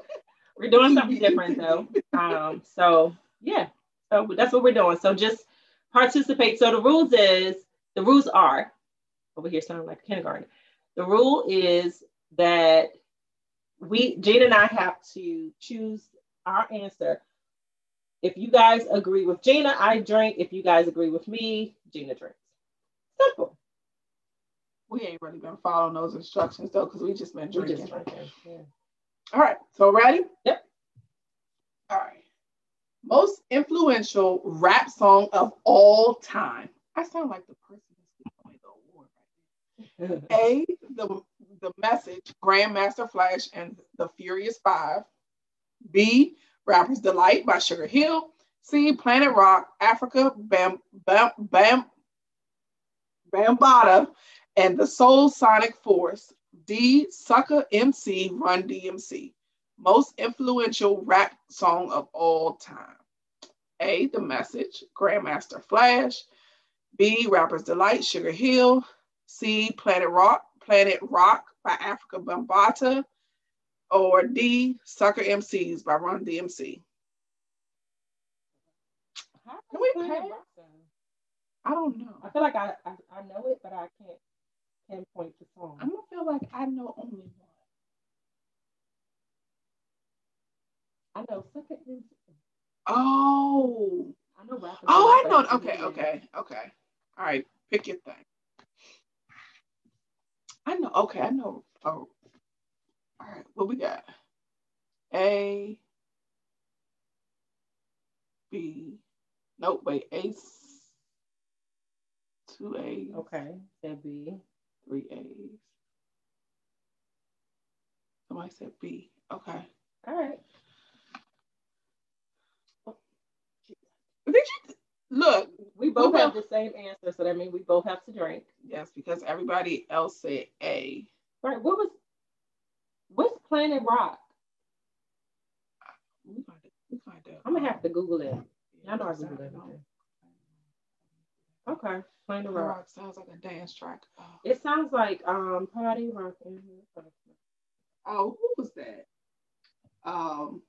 we're doing something different though. Um, so yeah, so that's what we're doing. So just participate. So the rules is the rules are over here sounding like kindergarten. The rule is that we Gina and I have to choose our answer. If you guys agree with Gina, I drink. If you guys agree with me, Gina drinks. Simple. We ain't really been following those instructions though, because we just been drinking. just drinking. Yeah. All right, so ready? Yep. All right. Most influential rap song of all time. I sound like the person that's going the award right now. A, the the message, Grandmaster Flash and the Furious Five. B, Rapper's Delight by Sugar Hill. C, Planet Rock, Afrika, Bam Bam Bam Bambaataa, and the Soulsonic Force. D, Sucker MC, Run DMC. Most influential rap song of all time. A, The Message, Grandmaster Flash. B, Rapper's Delight, Sugar Hill. C, Planet Rock, Planet Rock by Afrika Bambaataa. Or D, Sucker MCs by Run DMC. Can we does Planet pay? Rock sound? I don't know. I feel like I, I I know it, but I can't pinpoint the song. I'm gonna feel like I know only one. I know second. is- Oh, I know oh, I know. Okay, okay, okay. All right, pick your thing. I know. Okay, I know. Oh, all right. What we got? A, B. Nope. Wait. A. Two A's. Okay, that'd be Three A's. Somebody said B. Okay. all right. Did you look? We both Okay. have the same answer, so that means we both have to drink. Yes, because everybody else said A. Right. What was what's Planet Rock? We find it. We find out. I'm gonna have to Google it. I know I Google everything. Okay, Planet. Rock. Rock sounds like a dance track. Oh, It sounds like um party rock. oh who was that? Um,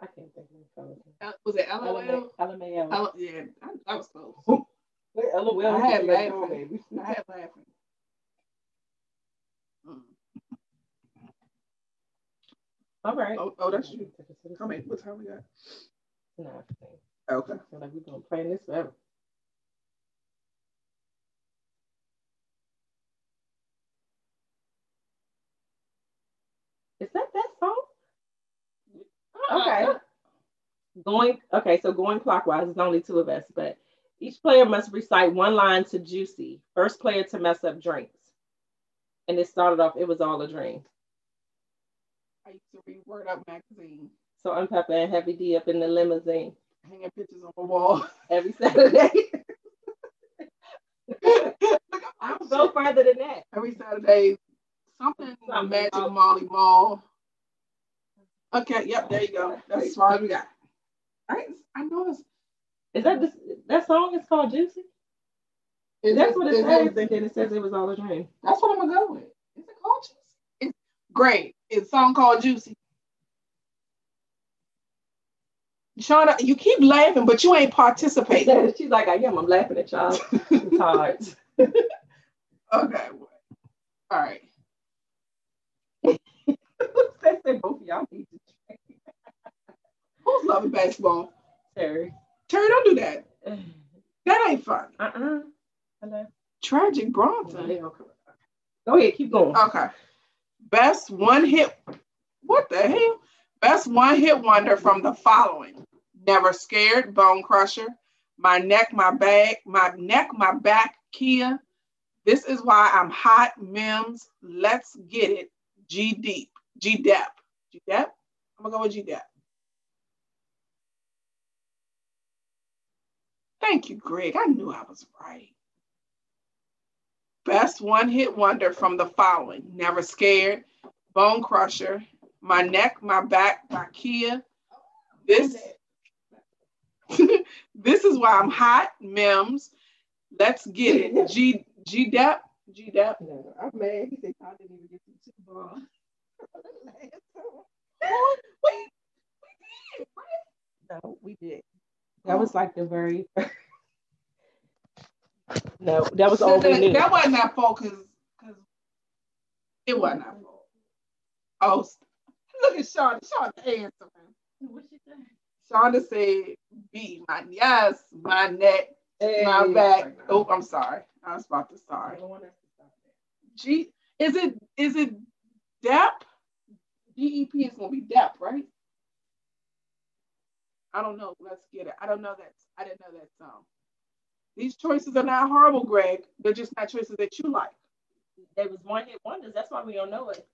I can't think of the fellas. Uh, was it LOL? LMAO. L- oh, yeah, I, I was close. Wait, LOL. I had laughing. oh. I had laughing. All right. Oh, oh, that's you. How many? What time we got? Okay. I feel like we're gonna play this forever. Is that that? Okay. Going okay, so going clockwise, there's only two of us, but each player must recite one line to Juicy. First player to mess up drinks. And it started off, it was all a dream. I used to read Word Up magazine, Salt-N-Pepa and Heavy D up in the limousine hanging pictures on the wall. every Saturday. Look, I would go further than that. every Saturday. Something Something. Magic. Marley Marl. Okay, yep, there you go. That's as far as we got. I, I know it's. Is that this, that song is called Juicy? is That's it- what it is says, it- and then it says it was all a dream. That's what I'm gonna go with. Is it called Juicy? It's great. It's a song called Juicy. Shauna, you keep laughing, but you ain't participating. She's like, I am. I'm laughing at y'all. It's hard. okay. All right. They say both of y'all need to drink. Who's loving basketball? Terry. Terry, don't do that. That ain't fun. uh. Hello. Tragic Bronson. Go ahead, keep going. Okay. Best one hit. What the hell? Best one hit wonder from the following: Never Scared, Bone Crusher, My Neck, My Bag, My Neck, My Back, Khia. This is why I'm hot, Mims. Let's get it. G Deep, G Dep, G Dep. I'm gonna go with G Dep. Thank you, Greg. I knew I was right. Best one hit wonder from the following Never Scared, Bone Crusher, My Neck, My Back by Khia. This, this is why I'm hot, Mims. Let's get it. G G Dep. G Dep. No, I'm mad. He said I didn't even get to the Super Bowl. Wait, we did, right? no, we did. That was oh. like the very first. No, that was all we that, knew. that wasn't our fault because it wasn't our fault. Oh, st- look at Sean. Sean answering. What she say? Shonda said, "B my yes, my neck, my back." Oh, I'm sorry. I was about to I sorry. don't want to stop that. G is it is it DEP? DEP is gonna be DEP, right? I don't know. Let's get it. I don't know that. I didn't know that song. These choices are not horrible, Greg. They're just not choices that you like. There was one hit wonders. That's why we don't know it.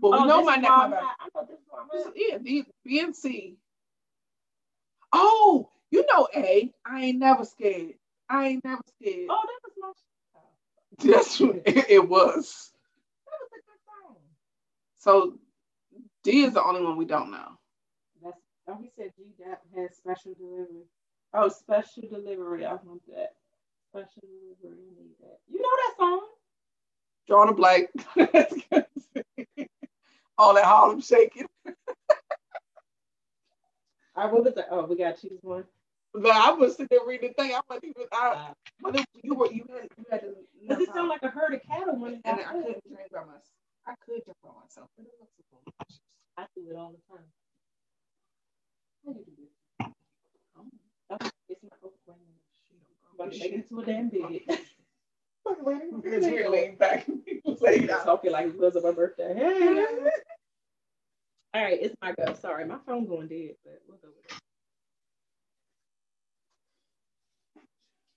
But we Oh, know my is neck, I'm back. hot. I thought this I'm This is- Yeah, the B and C. Oh, you know A. I ain't never scared. I ain't never scared. Oh, that was my. That's what it, it was. That was a good song. So D is the only one we don't know. Oh, he said G Dep has special delivery. Oh, special delivery. I want that. Special delivery. I need that. You know that song? Drawing a blank. All that Harlem shaking. All right, what was that? Oh, we got to choose one. But I was sitting there reading the thing. I wasn't even. I, but it, you were you had you had to. Does it sound like a herd of cattle when and got I couldn't drink by myself. I could drink by myself, but it looks so. I do it all the time. About to make it to a damn leaned back. Talking like it was my birthday. Hey. All right, it's my go. Sorry, my phone going dead, but we'll go with it.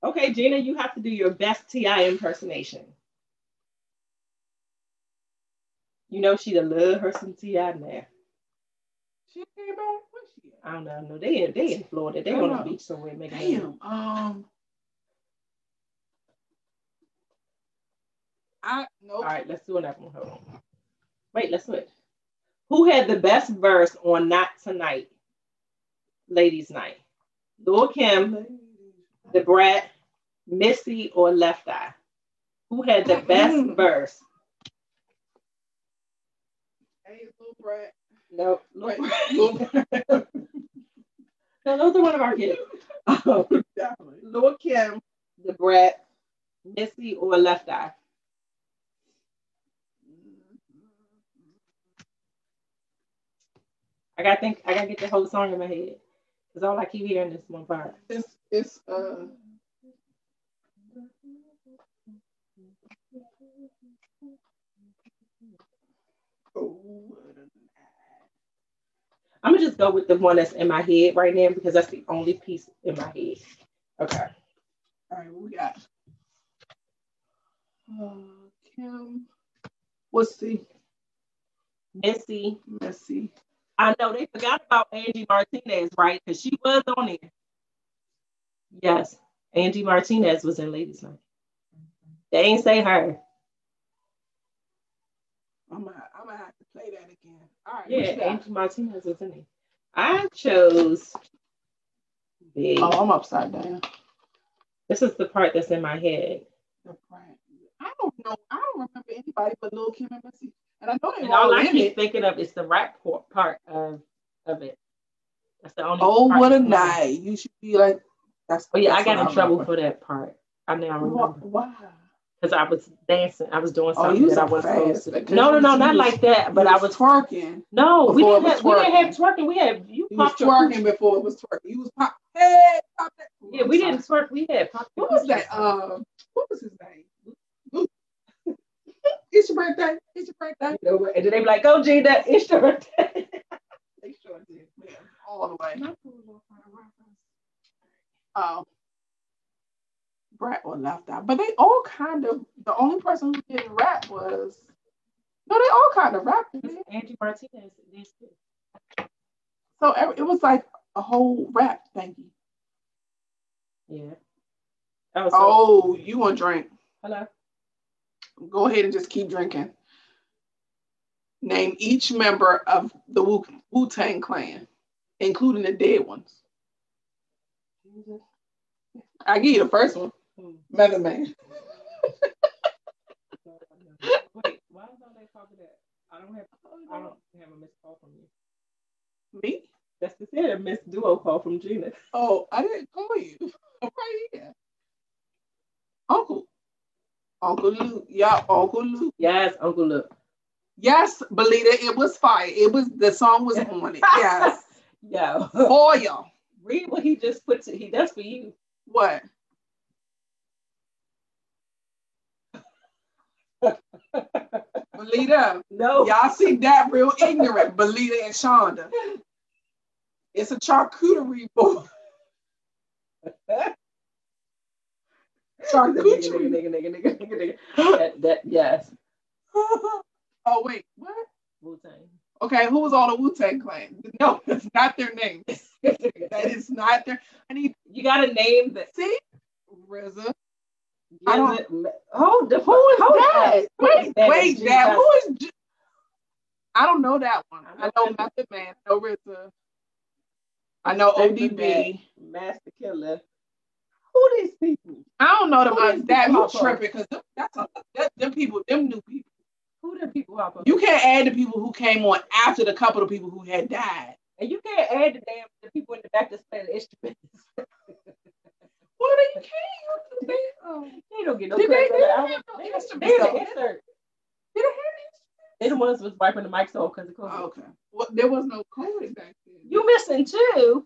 Okay, Gina, you have to do your best T.I. impersonation. You know she'd loved her some T.I. now. She came back. Where's she at? I don't know. No, they in they in Florida. They on the beach somewhere making. Damn. Um. I nope. All right, let's do another one. Hold on. Wait, let's switch. Who had the best verse on Not Tonight, Ladies Night? Lil Kim, The Brat, Missy, or Left Eye? Who had the best verse? Hey, little brat. No, Lil little no, those are one of our kids. Um, Definitely. Lil Kim, The Brat, Missy, or Left Eye? I gotta think. I gotta get the whole song in my head because all I keep hearing is one part. It's it's uh. Oh, I'm gonna just go with the one that's in my head right now because that's the only piece in my head. Okay. all right, what we got? Uh, Kim. What's the Missy. Messy? I know they forgot about Angie Martinez, right? Because she was on it. Yes, Angie Martinez was in Ladies Night. They ain't say her. I'm gonna, I'm gonna have to play that again. All right. Yeah, you got? Angie Martinez was in it. I chose Big. Oh, I'm upside down. This is the part that's in my head. The. I don't know. I don't remember anybody but Lil Kim and Missy. And I know they And all all I in keep it. thinking of is the rap part of, of it. That's the only Oh, part what a that's in my- night. You should be like, that's Oh yeah, I got what in trouble remember. for that part. I now remember. Why? Because I was dancing. I was doing Oh, something was that I wasn't supposed to. because No, no, no, not like that. But I was twerking. no. We didn't have. We didn't have twerking. twerking. We had you You popped your twerking before it was twerking. You was pop. Hey, pop that. Yeah, we didn't twerk. We had your What was that? Um, what was his name? It's your birthday. It's your birthday. You know? And then they be like, "Go, G, that it's your birthday." They sure did. Man, all the way. Um, Brat or left out, but they all kind of. The only person who didn't rap was. No, they all kind of rapped. Angie Martinez. too. So every, it was like a whole rap. Thank you. Yeah. Oh, Oh, you want drink? hello. Go ahead and just keep drinking. Name each member of the Wu Wu Tang Clan, including the dead ones. I give you the first one, Hmm. Method Man. Wait, why is all that talking that? I don't have I don't have a missed call from you. Me? That's the thing, a missed duo call from Gina. Oh, I didn't call you. I'm right here. Uncle. Uncle Luke. Yeah, Uncle Luke. Yes, Uncle Luke. Yes, Belita, it was fire. It was the song was on it. Yes. yeah. For y'all. Read what he just put to, he does for you. What? Belita. No. Y'all see that real ignorant, Belita and Shonda. It's a charcuterie board. Charcuterie. nigga, nigga, nigga, nigga, nigga. That, that yes. oh wait, what? Wu Tang. Okay, who was on the Wu Tang Clan? No, that's not their name. that is not their. I need You gotta name the see RZA. I don't- Hold the Who is hold that? Wait, That wait, that who is? I don't know that one. I I know Method Man. I know RZA. I know ODB. Masta Killa. Who these people? I don't know them. Uh, that you tripping because that's a, that, them people, them new people. Who the people up? You can't add the people who came on after the couple of people who had died. and you can't add the damn the people in the back that's playing the instruments. Well, they can't. They, um, they don't get no they- credit for they don't have no They- instruments, They're the though. insert. they have the ones was wiping the mics off because of these? COVID. Okay. Well, there was no COVID back then. You missing too?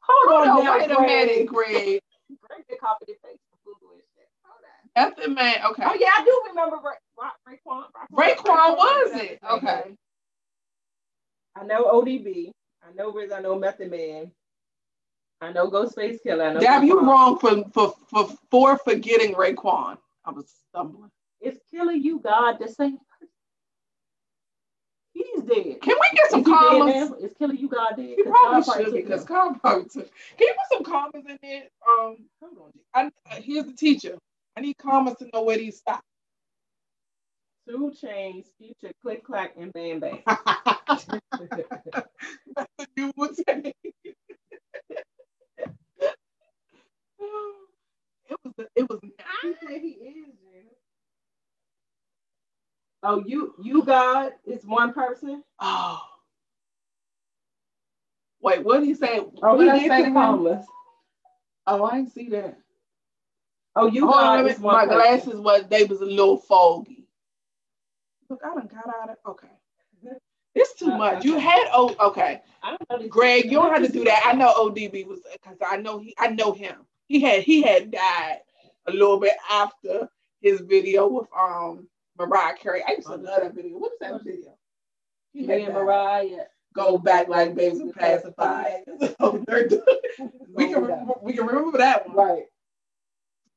Hold, Hold on, on, now, wait a Greg. minute, Greg. Greg did copy the face from Google and shit. Hold on. Method Man. Okay. Oh yeah, I do remember Ray, Ray, Raekwon. Raekwon was Raekwon it? Okay. I know ODB. I know Riz. I know Method Man. I know Ghostface Killah. I know Dab, you Raekwon. wrong for, for for for forgetting Raekwon. I was stumbling. Is Killer U-God the same person? He's dead. Can we get some Is he dead comments? Is Killer U-God dead? He probably should because. Carl probably took. Can you put some comments in there? Um, hold on. I, uh, here's the teacher. I need comments to know where these stop. Two Chains, Future, Click Clack, and Bam Bam. That's what you would it was it was not that he is, Janice. Oh, you U-God is one person. oh. Wait, what did he say? Oh, what he did I say two to him? commas. Oh, I didn't see that. Oh, you Hold on, God is one my person. glasses was they was a little foggy. Look, I done got out of okay. It's too Uh, much. You had oh okay. I don't know Greg, you don't have to do that. I know ODB was because I know he I know him. He had he had died a little bit after his video with um Mariah Carey. I used to love that video. What is that video? He Me and. Mariah. go back like babes and pacified. So we can remember, we can remember that one. Right.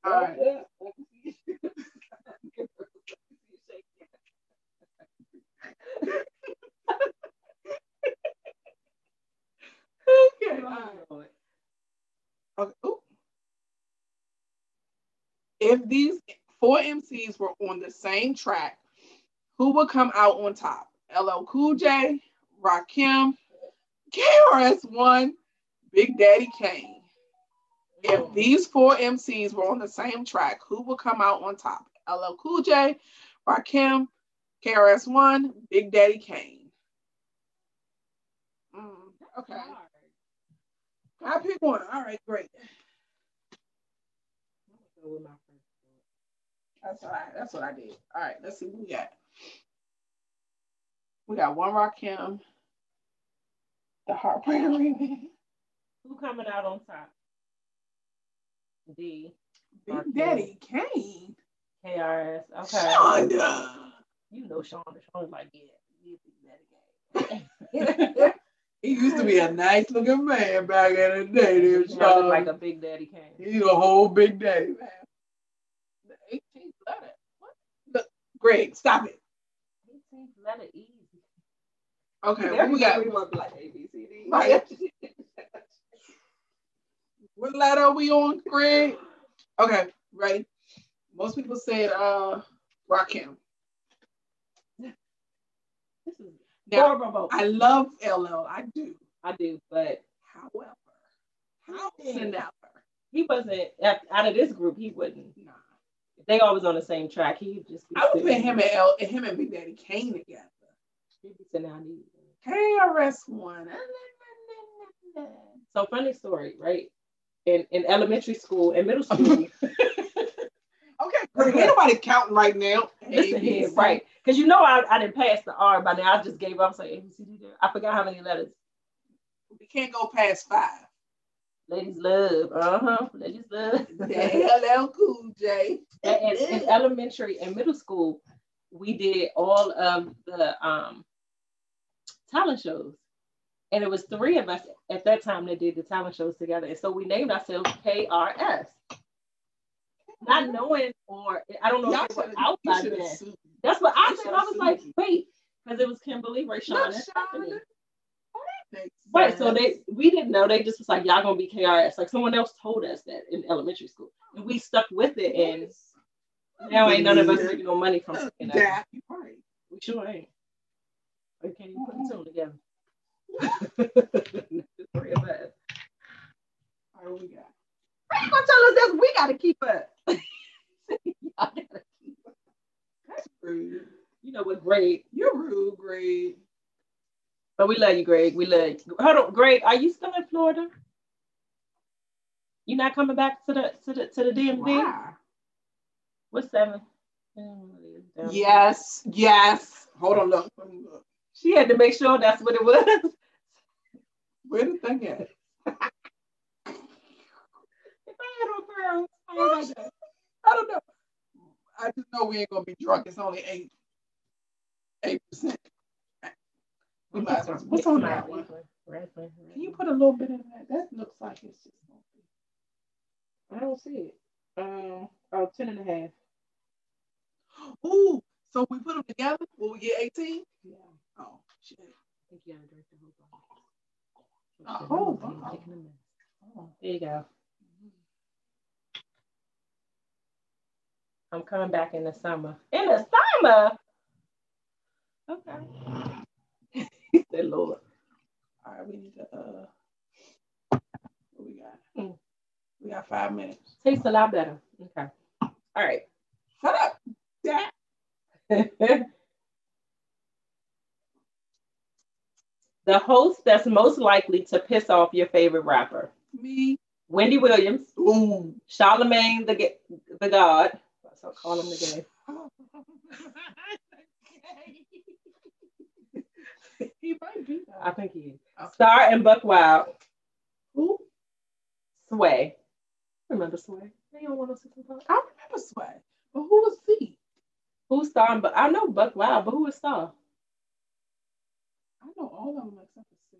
All right. Okay. all right. Okay. Ooh. If these four MCs were on the same track, who would come out on top? LL Cool J, Rakim, KRS-One, Big Daddy Kane. If these four MCs were on the same track, who would come out on top? LL Cool J, Rakim, KRS-One, Big Daddy Kane. Mm, okay. I pick one. All right, great. That's all right. That's what I did. All right, let's see what we got. We got one Rakim, the Heartbreaker remix, Who coming out on top? D. Big. Daddy Kane, KRS. Okay. Shonda. You know Sean. Sean's like, yeah, you Big Daddy Kane. He used to be a nice looking man back in the day, dude. He look like a Big Daddy Kane. He's a whole big daddy, man. The 18th letter. What? Look, Greg, stop it. 18th letter E. Okay, what we got? Want like A B C D. Right. what letter are we on, Greg? Okay, ready. Most people said uh Rakim. This is Now, horrible. vote. I love LL. I do. I do, but However, however, he wasn't out of this group. He wouldn't. nah. They always on the same track, he'd just. I would put him and L him and Big Daddy Kane together. He'd be sitting down. KRS One. So funny story, right? In in elementary school and middle school, Okay, ain't nobody counting right now. listen here, right? Because you know I, I didn't pass the R by now. I just gave up. I was like, A, B, C, D, D. I forgot how many letters. We can't go past five. Ladies love, uh huh. Ladies love. LL Cool J. And in, elementary and middle school, we did all of the um, talent shows. And it was three of us at that time that did the talent shows together. And so we named ourselves KRS. Not knowing, or I don't know Y'all if it was should've- out by then. That's what I said. I was like, wait, because it was Kimberly, Rayshawn, Not and Stephanie. Shauna. Oh, that makes Right, so they we didn't know. They just was like, y'all gonna be KRS. Like someone else told us that in elementary school, and we stuck with it. And now ain't none of us making no money from that. You right. We sure ain't. You can't even put mm-hmm. the two together. Three of us. All right, what we got? You gonna tell us that we gotta keep up? Gotta keep up. That's rude. You know what, Greg? You're rude, Greg. But we love you, Greg. We love you. Hold on, Greg. Are you still in Florida? You not coming back to the to the to the DMV? Why? What's seven? Yes, yes. Hold on, look. Let me look. She had to make sure that's what it was. Where the thing at? If I had no pearls, I ain't shit. got that. I don't know. I just know we ain't gonna be drunk. It's only eight, eight percent. We might. What's on that one? Can you put a little bit in that? That looks like it's just. gonna I don't see it. Um, oh, 10 and a half. Ooh, so we put them together. Will we get eighteen? Yeah. Oh shit. I think you gotta drink the whole bottle. A whole I'm bottle? taking a mess. There you go. I'm coming back in the summer. In the summer? Okay. That Lord. All right, we need to. uh What we got? Hmm. We got five minutes. Tastes a lot better. Okay. All right. Shut up, Dad. the host that's most likely to piss off your favorite rapper. Me. Wendy Williams, Ooh. Charlamagne the the God. So I call him the gay. he might be. I think he is. Okay. Star and Buck Wild. Who? Sway. Remember Sway? They don't want to talk. I remember Sway. but who was he? Who's Star and Buck? I know Buck Wild, but who is Star? I know all of them except for C.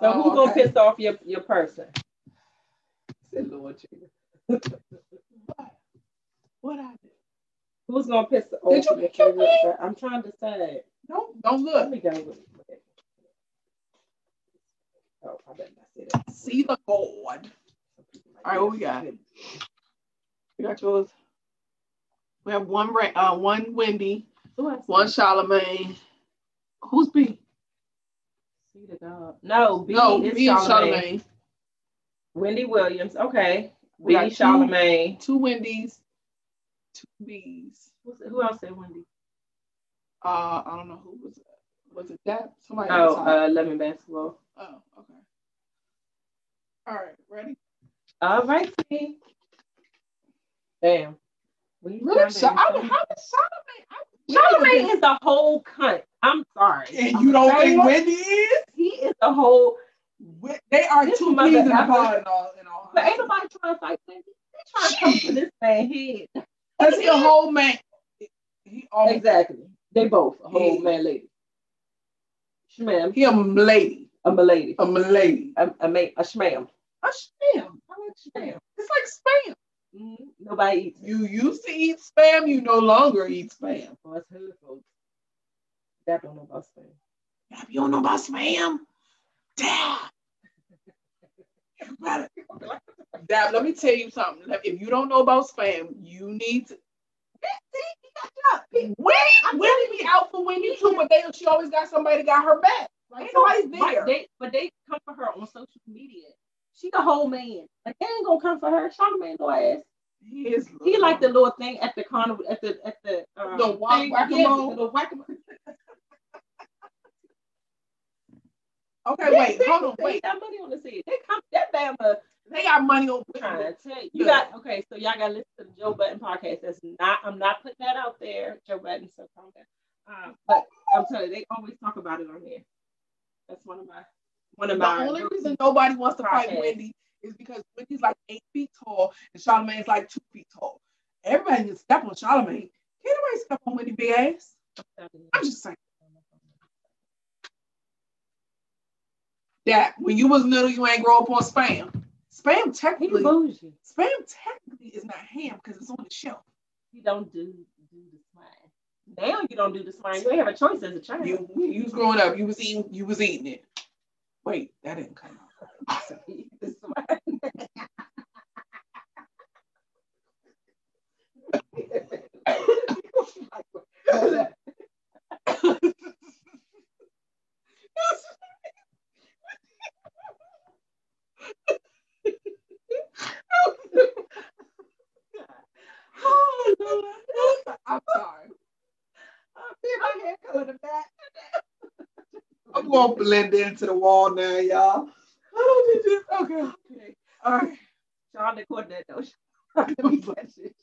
So Oh, who's gonna okay. piss off your, your person? Said Lord Jesus. What? What I did? Who's gonna piss off Did you pick your favorite? I'm trying to say. Don't don't look. Let me go with it. Oh, I better not say that. See the God. All right, what we got? We got yours. We have one uh one Wendy, one Charlamagne. Who's B? See the God. No, B no, is B Charlamagne. Charlamagne. Wendy Williams. Okay. We B got two- Charlamagne. Two Wendy's, B's. Who's- Who else said Wendy? Uh, I don't know who was it. Was it that? Somebody Oh, uh, Lemon Basketball. oh, okay. All right, ready? All right, see. Damn. We Really? found Char- it. I, how is Charlamagne? Charlamagne is the whole cunt. I'm sorry. And I'm you don't think Wendy is? he is the whole. They are This two peas in a pod and all. And all. But ain't nobody trying to fight Wendy. They trying to come for this man head. Cause he a whole man. He all Exactly. They both a whole man lady. Shmam. he a lady, A milady. a lady. A, a, ma- a shmam. A spam. I like spam. It's like spam. Mhm. Nobody eats it. You used to eat spam. You no longer eat spam. For us hood folks. That don't know about Spain. You don't know about spam? Dab. You better. Dab, let me tell you something. If you don't know about spam, you need to. Wendy, Wendy be out for Wendy too, but they she always got somebody got her back. Like somebody's there. they, but they come for her on social media. She the whole man. Like they ain't gonna come for her. Charlamagne no ass. He is. He like the little thing at the carnival at the at the um, The whack- thing. Yeah, the Okay, wait, hold on, They wait. got money on the seat. They come that damn uh, They got money on. trying to tell you. You got okay, so y'all got to listen to the Joe Budden podcast. That's not I'm not putting that out there, Joe Budden. So calm down. Um, but I'm telling you, they always talk about it on here. That's one of my one of The my. only reason nobody wants to fight Podcast. Wendy is because Wendy's like eight feet tall and Charlamagne's like two feet tall. Everybody can step on Charlamagne. Can't nobody step on Wendy big ass. I'm just saying that when you was little, you ain't grow up on spam. Spam technically, spam technically is not ham because it's on the shelf. You don't do do the swine. Now you don't do the swine. You ain't have a choice as a child. You you was growing up, you was eating, you was eating it. Wait, that didn't come out. The swine. I'm sorry. my hair color the back. I'm gonna blend into the wall now, y'all. Oh, did this? Okay. Okay. All right. Sean recorded that though. Sean, let me catch it.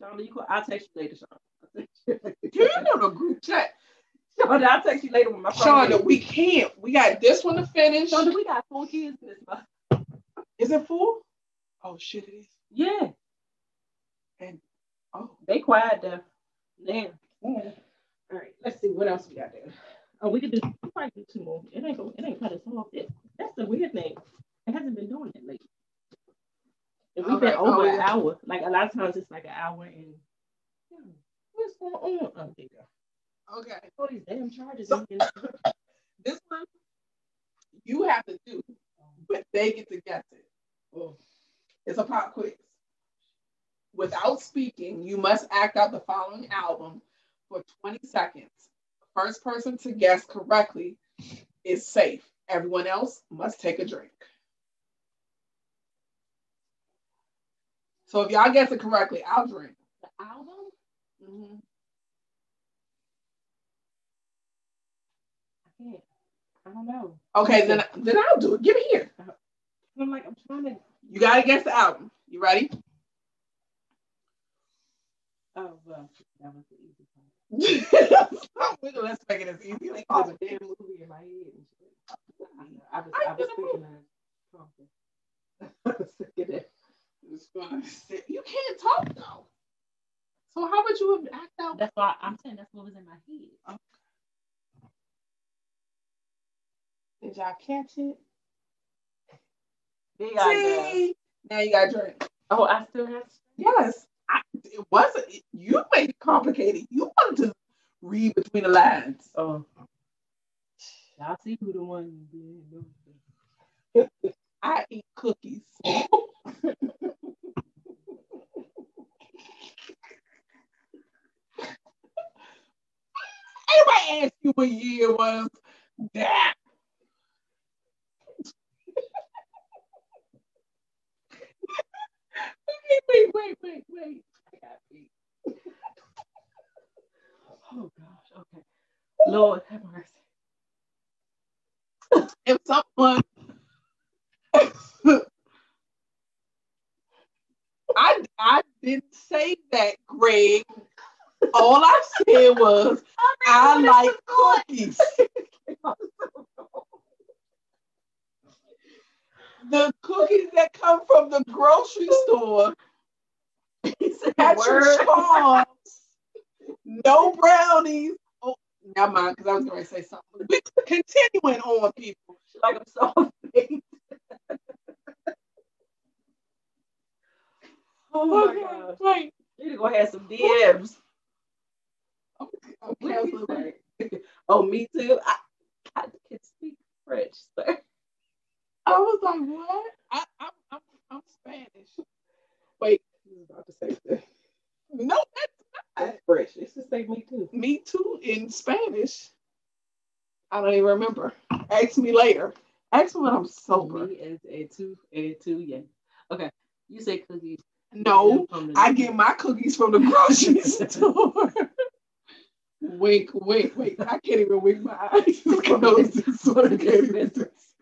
Sean, you call, I'll text you later, Sean. I'll text you You later. know the group chat. Sean, I'll text you later when my phone Shonda, we can't. We got this one to finish. Shonda, we got four kids in this month. Is it full? Oh shit, it is. Yeah, Oh, they quiet though. Damn. All right, let's see what else we got there. Oh, we could do we probably do two more. It ain't go, it ain't cut us off. It, that's the weird thing. It hasn't been doing it lately. And we've been Okay, over oh, an yeah. hour. Like a lot of times it's like an hour and Hmm, what's going on? Oh, there you go. okay. All these damn charges. So- This one you have to do, but they get to guess it. Oh. It's a pop quiz. Without speaking, you must act out the following album for 20 seconds. First person to guess correctly is safe. Everyone else must take a drink. So if y'all guess it correctly, I'll drink. The album? Mm-hmm. I can't. I don't know. Okay, then then I'll do it. Give it here. I'm like, I'm trying to. You gotta guess the album. You ready? Oh, well, that was the easy part. Let's make it as easy as Like, oh, a damn movie in my head and shit. I. I was, I I was thinking of something. I was thinking that. It's gonna You can't talk though. So how would you have act out? That's why I'm saying that's what was in my head. Did y'all catch it? See? Now you got to drink. Oh, I still have. Yes. I, it wasn't. You made it complicated. You wanted to read between the lines. Oh. Y'all see who the one. I eat cookies. Everybody asked you what year it was. That. okay, wait, wait, wait, wait. I got beat. Oh gosh. Okay. Lord Two and two, yeah. Okay. You say cookies. No, I get my cookies from the grocery store. wink, wink, wink. I can't even wink my eyes.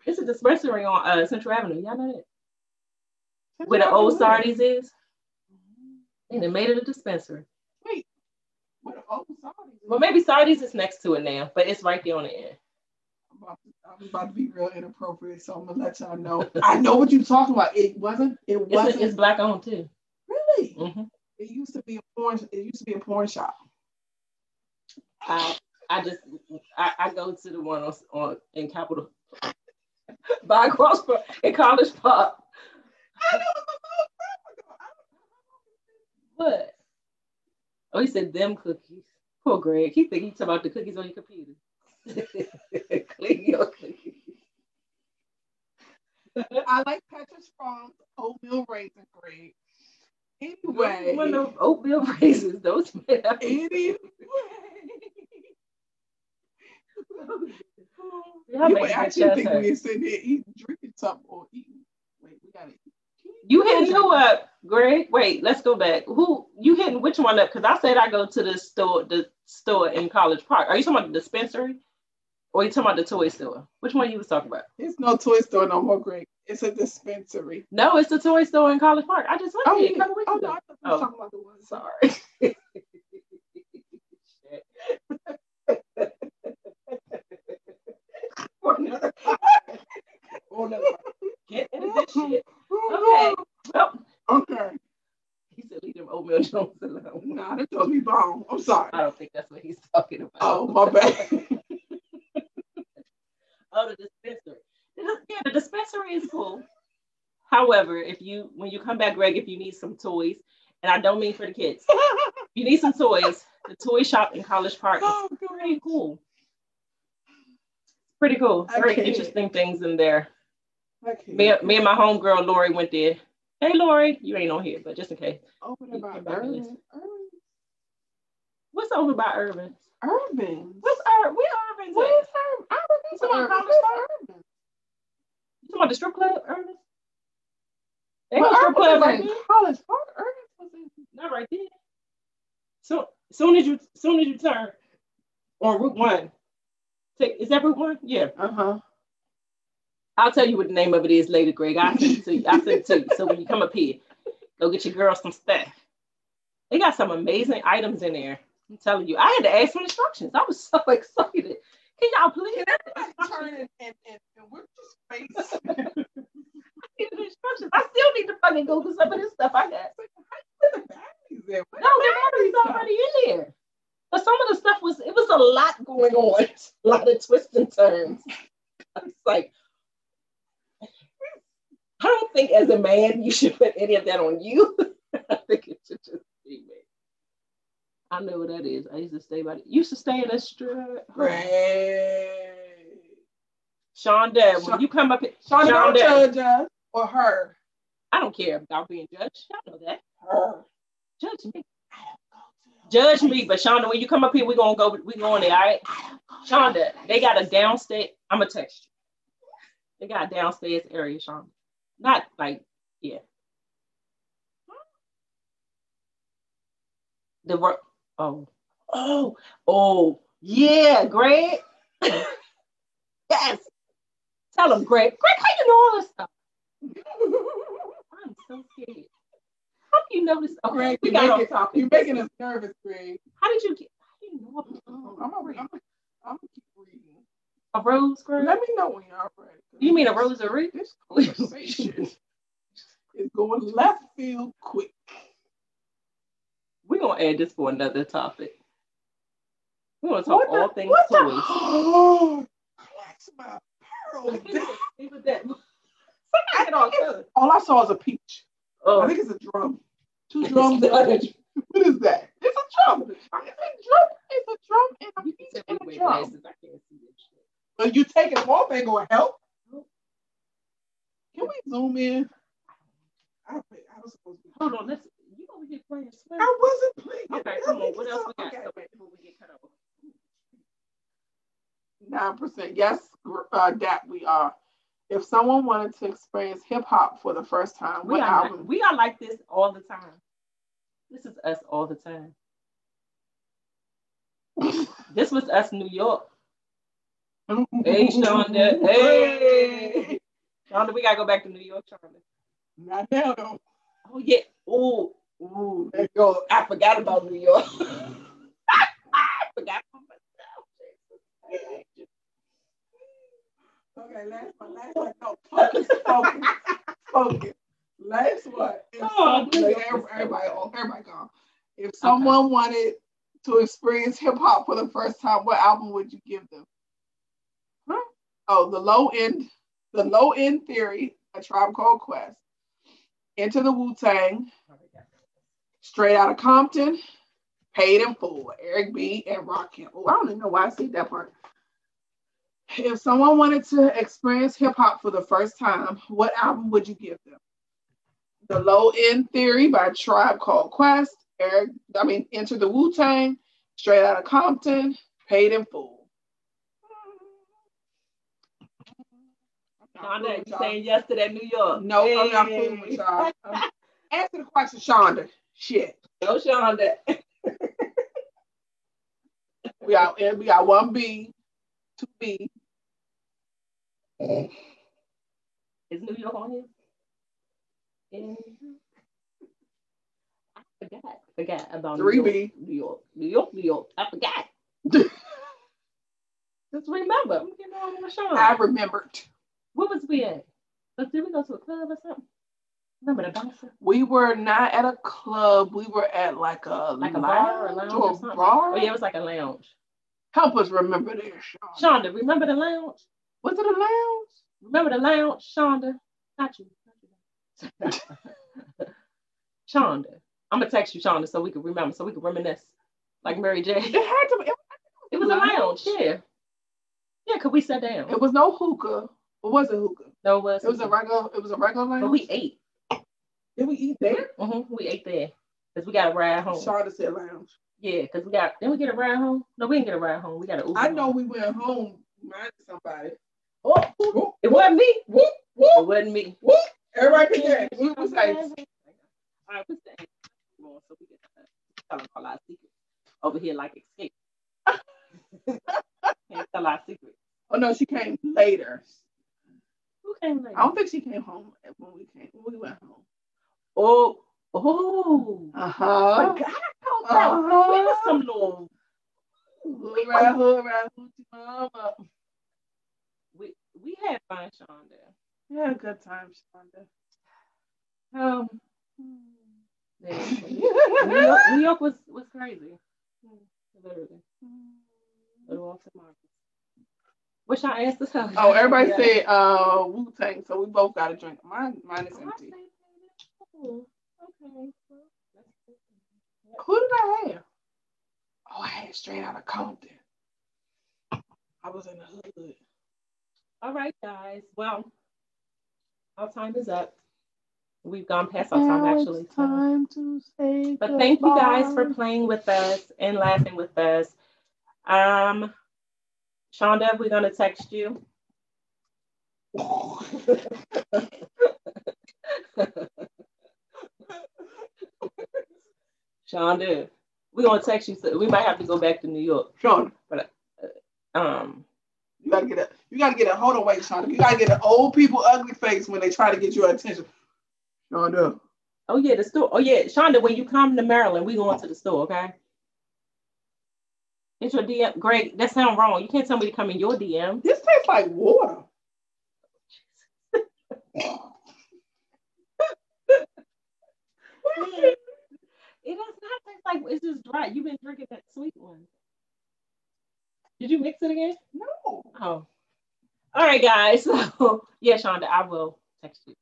it's a dispensary on uh, Central Avenue. Y'all know that? Central Where the Avenue. old Sardis is? And they made it a dispensary. Wait, where the old Sardis? Well, maybe Sardis is next to it now, but it's right there on the end. About, to, I'm about to be real inappropriate, so I'm gonna let y'all know. I know what you're talking about. It wasn't. It wasn't. it's black owned too. really. hmm It used to be a porn. It used to be a porn shop. I I just I, I go to the one on, on in Capitol by across from in College Park. I know it's. What? Oh, he said them cookies. Poor Greg. He think he talking about the cookies on your computer. Clean your. I like Pepperidge Farms oatmeal raisin bread. Anyway, One of oatmeal raisins. Those anyway. You would actually think we're sitting here eating, drinking something, or eating. Wait, we gotta eat. You hitting who up, Greg? Wait, let's go back. Who you hitting which one up? Because I said I go to the store, the store in College Park. Are you talking about the dispensary? Or you talking about the toy store? Which one you was talking about? It's no toy store no more, Greg. It's a dispensary. No, it's the toy store in College Park. I just went Oh, there a yeah. Oh, no, I thought we were Oh. talking about the one. Sorry. Get into this shit. Okay. Well, Okay. he said leave them oatmeal Jones alone. Nah, that told me wrong. I'm sorry. I don't think that's what he's talking about. Oh, my bad. oh, the dispensary. The dis- Yeah, the dispensary is cool. However, if you when you come back, Greg, if you need some toys, and I don't mean for the kids, you need some toys, the toy shop in College Park is oh, pretty cool. Pretty cool. Very interesting things in there. Me, me and my homegirl Lori went there. Hey Lori, you ain't on here, but just in case. Open You about can Urban. Urban. What's over by Urban? Urban. What's Urban? Where Urban's What at? is Urban? Urban is You talking about Urban. College Park? Urban. You talking about the strip club, Urban? They Well, got a strip Urban club was right in. College. Urban was in. Not right there. So soon as you soon as you turn on Route One, take is that Route One? Yeah. Uh huh. I'll tell you what the name of it is later, Greg. I send it to you. I send it to you. So when you come up here, go get your girl some stuff. They got some amazing items in there. I'm telling you. I had to ask for instructions. I was so excited. Can y'all please? Can everybody turn and, and, and, whip your face? Get the instructions. I still need to fucking Google some of this stuff I got. Where the batteries at? Where No, the the batteries already in there. But some of the stuff was it was a lot going on, a lot of twists and turns. It's like, I don't think as a man you should put any of that on you. I think it should just be me. I know what that is. I used to stay by. You used to stay in a strip. Great. Shonda, when Sha- you come up, here, Shonda, Shonda. judge us or her. I don't care about being judged. Y'all know that. Her. Judge me. Judge me, but Shonda, when you come up here, we're gonna go. We going there, all right? Shonda, they got a downstairs. I'm gonna text you. They got a downstairs area, Shonda. Not like, yeah. The work. Oh, oh, oh, yeah, Greg. yes. Tell him, Greg. Greg, how you know all this stuff? I'm so scared. How do you know this? Okay, Greg, we got it- topic. You're making us nervous, Greg. How did you get? How do you know I'm gonna I'm I'm keep reading. a rose, Greg? Let me know when y'all ready. You mean a rosary? This conversation is going left field quick. We're gonna add this for another topic. We're gonna talk What the- all things what the- toys. Oh, clutch my pearl. That. On good. All I saw is a peach. I Oh, think it's a drum. Two drums. what is that? It's a drum. It's a drum. It's a drum and a peach and a drum. glasses. I can't see this shit. But you take it off, ain't gonna help. Can we zoom in? I, I was supposed to. Hold on, let's. Over here playing Swift? I wasn't playing. Okay, come on. What else we got? Okay. So wait, before we get cut off. Nine percent. Yes, uh, that we are. If someone wanted to experience hip hop for the first time, We what are, album? like, we are like this all the time. This is us all the time. This was us, New York. Hey, Shonda. Hey. Shonda, we gotta go back to New York, Shonda. Not now though. Oh yeah. Oh, Ooh, there you go. I forgot about New York. I forgot about myself. Okay, last one. Last one. No, focus, focus, focus. Last one. If Oh, some- New like, York every- is everybody, oh, everybody gone. If someone wanted to experience hip hop for the first time, what album would you give them? Huh? Oh, the low end, the low end theory, a tribe called Quest. Into the Wu Tang, straight out of Compton, paid in full. Eric B. and Rakim. Oh, I don't even know why I see that part. If someone wanted to experience hip hop for the first time, what album would you give them? The Low End Theory by Tribe Called Quest. Eric, I mean, Enter the Wu Tang, Straight Out of Compton, Paid in Full. Shonda, you saying yes to that New York? No, I'm not fooling with y'all. Um, Answer the question, Shonda. Shit. No, Shonda. We got we got one B, two B. Is New York on here? I forgot. Forgot about Three New York. B. New York. New York. New York. I forgot. Just remember. I'm getting on with Sean. I remembered. Where was we at? Did we go to a club or something? Remember the bouncer? We were not at a club. We were at like a Like a bar or lounge lounge or or something? bar. Oh yeah, it was like a lounge. Help us remember this, Sean. Shonda, remember the lounge? Was it a lounge? Remember the lounge, Shonda? Not you. Not you. Shonda. I'm gonna text you, Shonda, so we can remember, so we can reminisce. Like Mary J. It had to be. It was a lounge, yeah. Yeah, cause we sat down. It was no hookah. It wasn't hookah. No, it was. It was a regular. It was a regular lounge. But we ate. Did we eat there? hmm We ate there. Cause we got a ride home. Shonda said lounge. Yeah, cause we got. Didn't we get a ride home? No, we didn't get a ride home. We got an Uber. I know home. we went home. Minded somebody. Oh, Whoop, it wasn't me. whoop, It whoop, wasn't me. whoop. Everybody can. hear. We was like, All right, what's so we get to tell them all our secrets over here, like escape. Can't tell our secrets. oh no, she came later. Who came later? I don't think she came home when we came. When we went home. Oh, oh. Uh huh. Forgot about that. Uh-huh. We was some little. Hood hoochie mama. We we had fun, Shonda. We had a good time, Shonda. Um. New York, New York was was crazy. Literally. Little off the market. What's your answer? Oh, everybody said uh Wu Tang, so we both got a drink. Mine, mine is I empty. Say Oh, okay. Well, that's good. Who did I have? Oh, I had straight out of Compton. I was in the hood. All right, guys. Well, our time is up. We've gone past our time Now actually. it's time to say But thank you guys for playing with us and laughing with us. Um, Shonda, we're gonna text you. Shonda, we're gonna text you. So we might have to go back to New York. Shonda. Sean, Um, you gotta get a you gotta get a hold on, wait, Sean. You gotta get an old people ugly face when they try to get your attention. Sean, oh yeah, the store. Oh yeah, Shonda, when you come to Maryland, we going to the store, okay? It's your DM. Greg, that sound wrong. You can't tell me to come in your DM. this tastes like water. It does not taste like it's just dry. You've been drinking that sweet one. Did you mix it again? No. Oh. All right, guys. So yeah, Shonda, I will text you.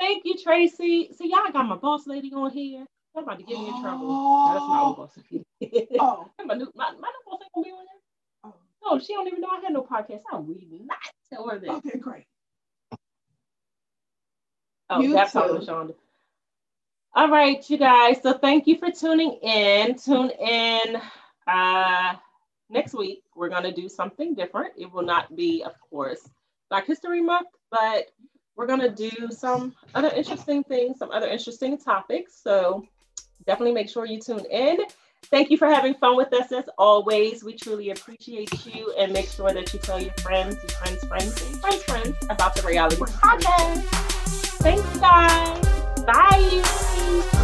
Thank you, Tracy. See, y'all got my boss lady on here. I'm about to get me in trouble. No, that's my old boss lady. Oh, my, new, my, my new boss ain't gonna be on there. Oh. No, she don't even know I had no podcast. I will not tell her that. okay, great. Oh, you that's all Shonda. All right, you guys. So thank you for tuning in. Tune in uh, next week. We're going to do something different. It will not be, of course, Black History Month, but we're going to do some other interesting things, some other interesting topics. So definitely make sure you tune in. Thank you for having fun with us as always. We truly appreciate you and make sure that you tell your friends, your friends, friends, and friends, friends about the reality podcast. Thanks, guys. Bye.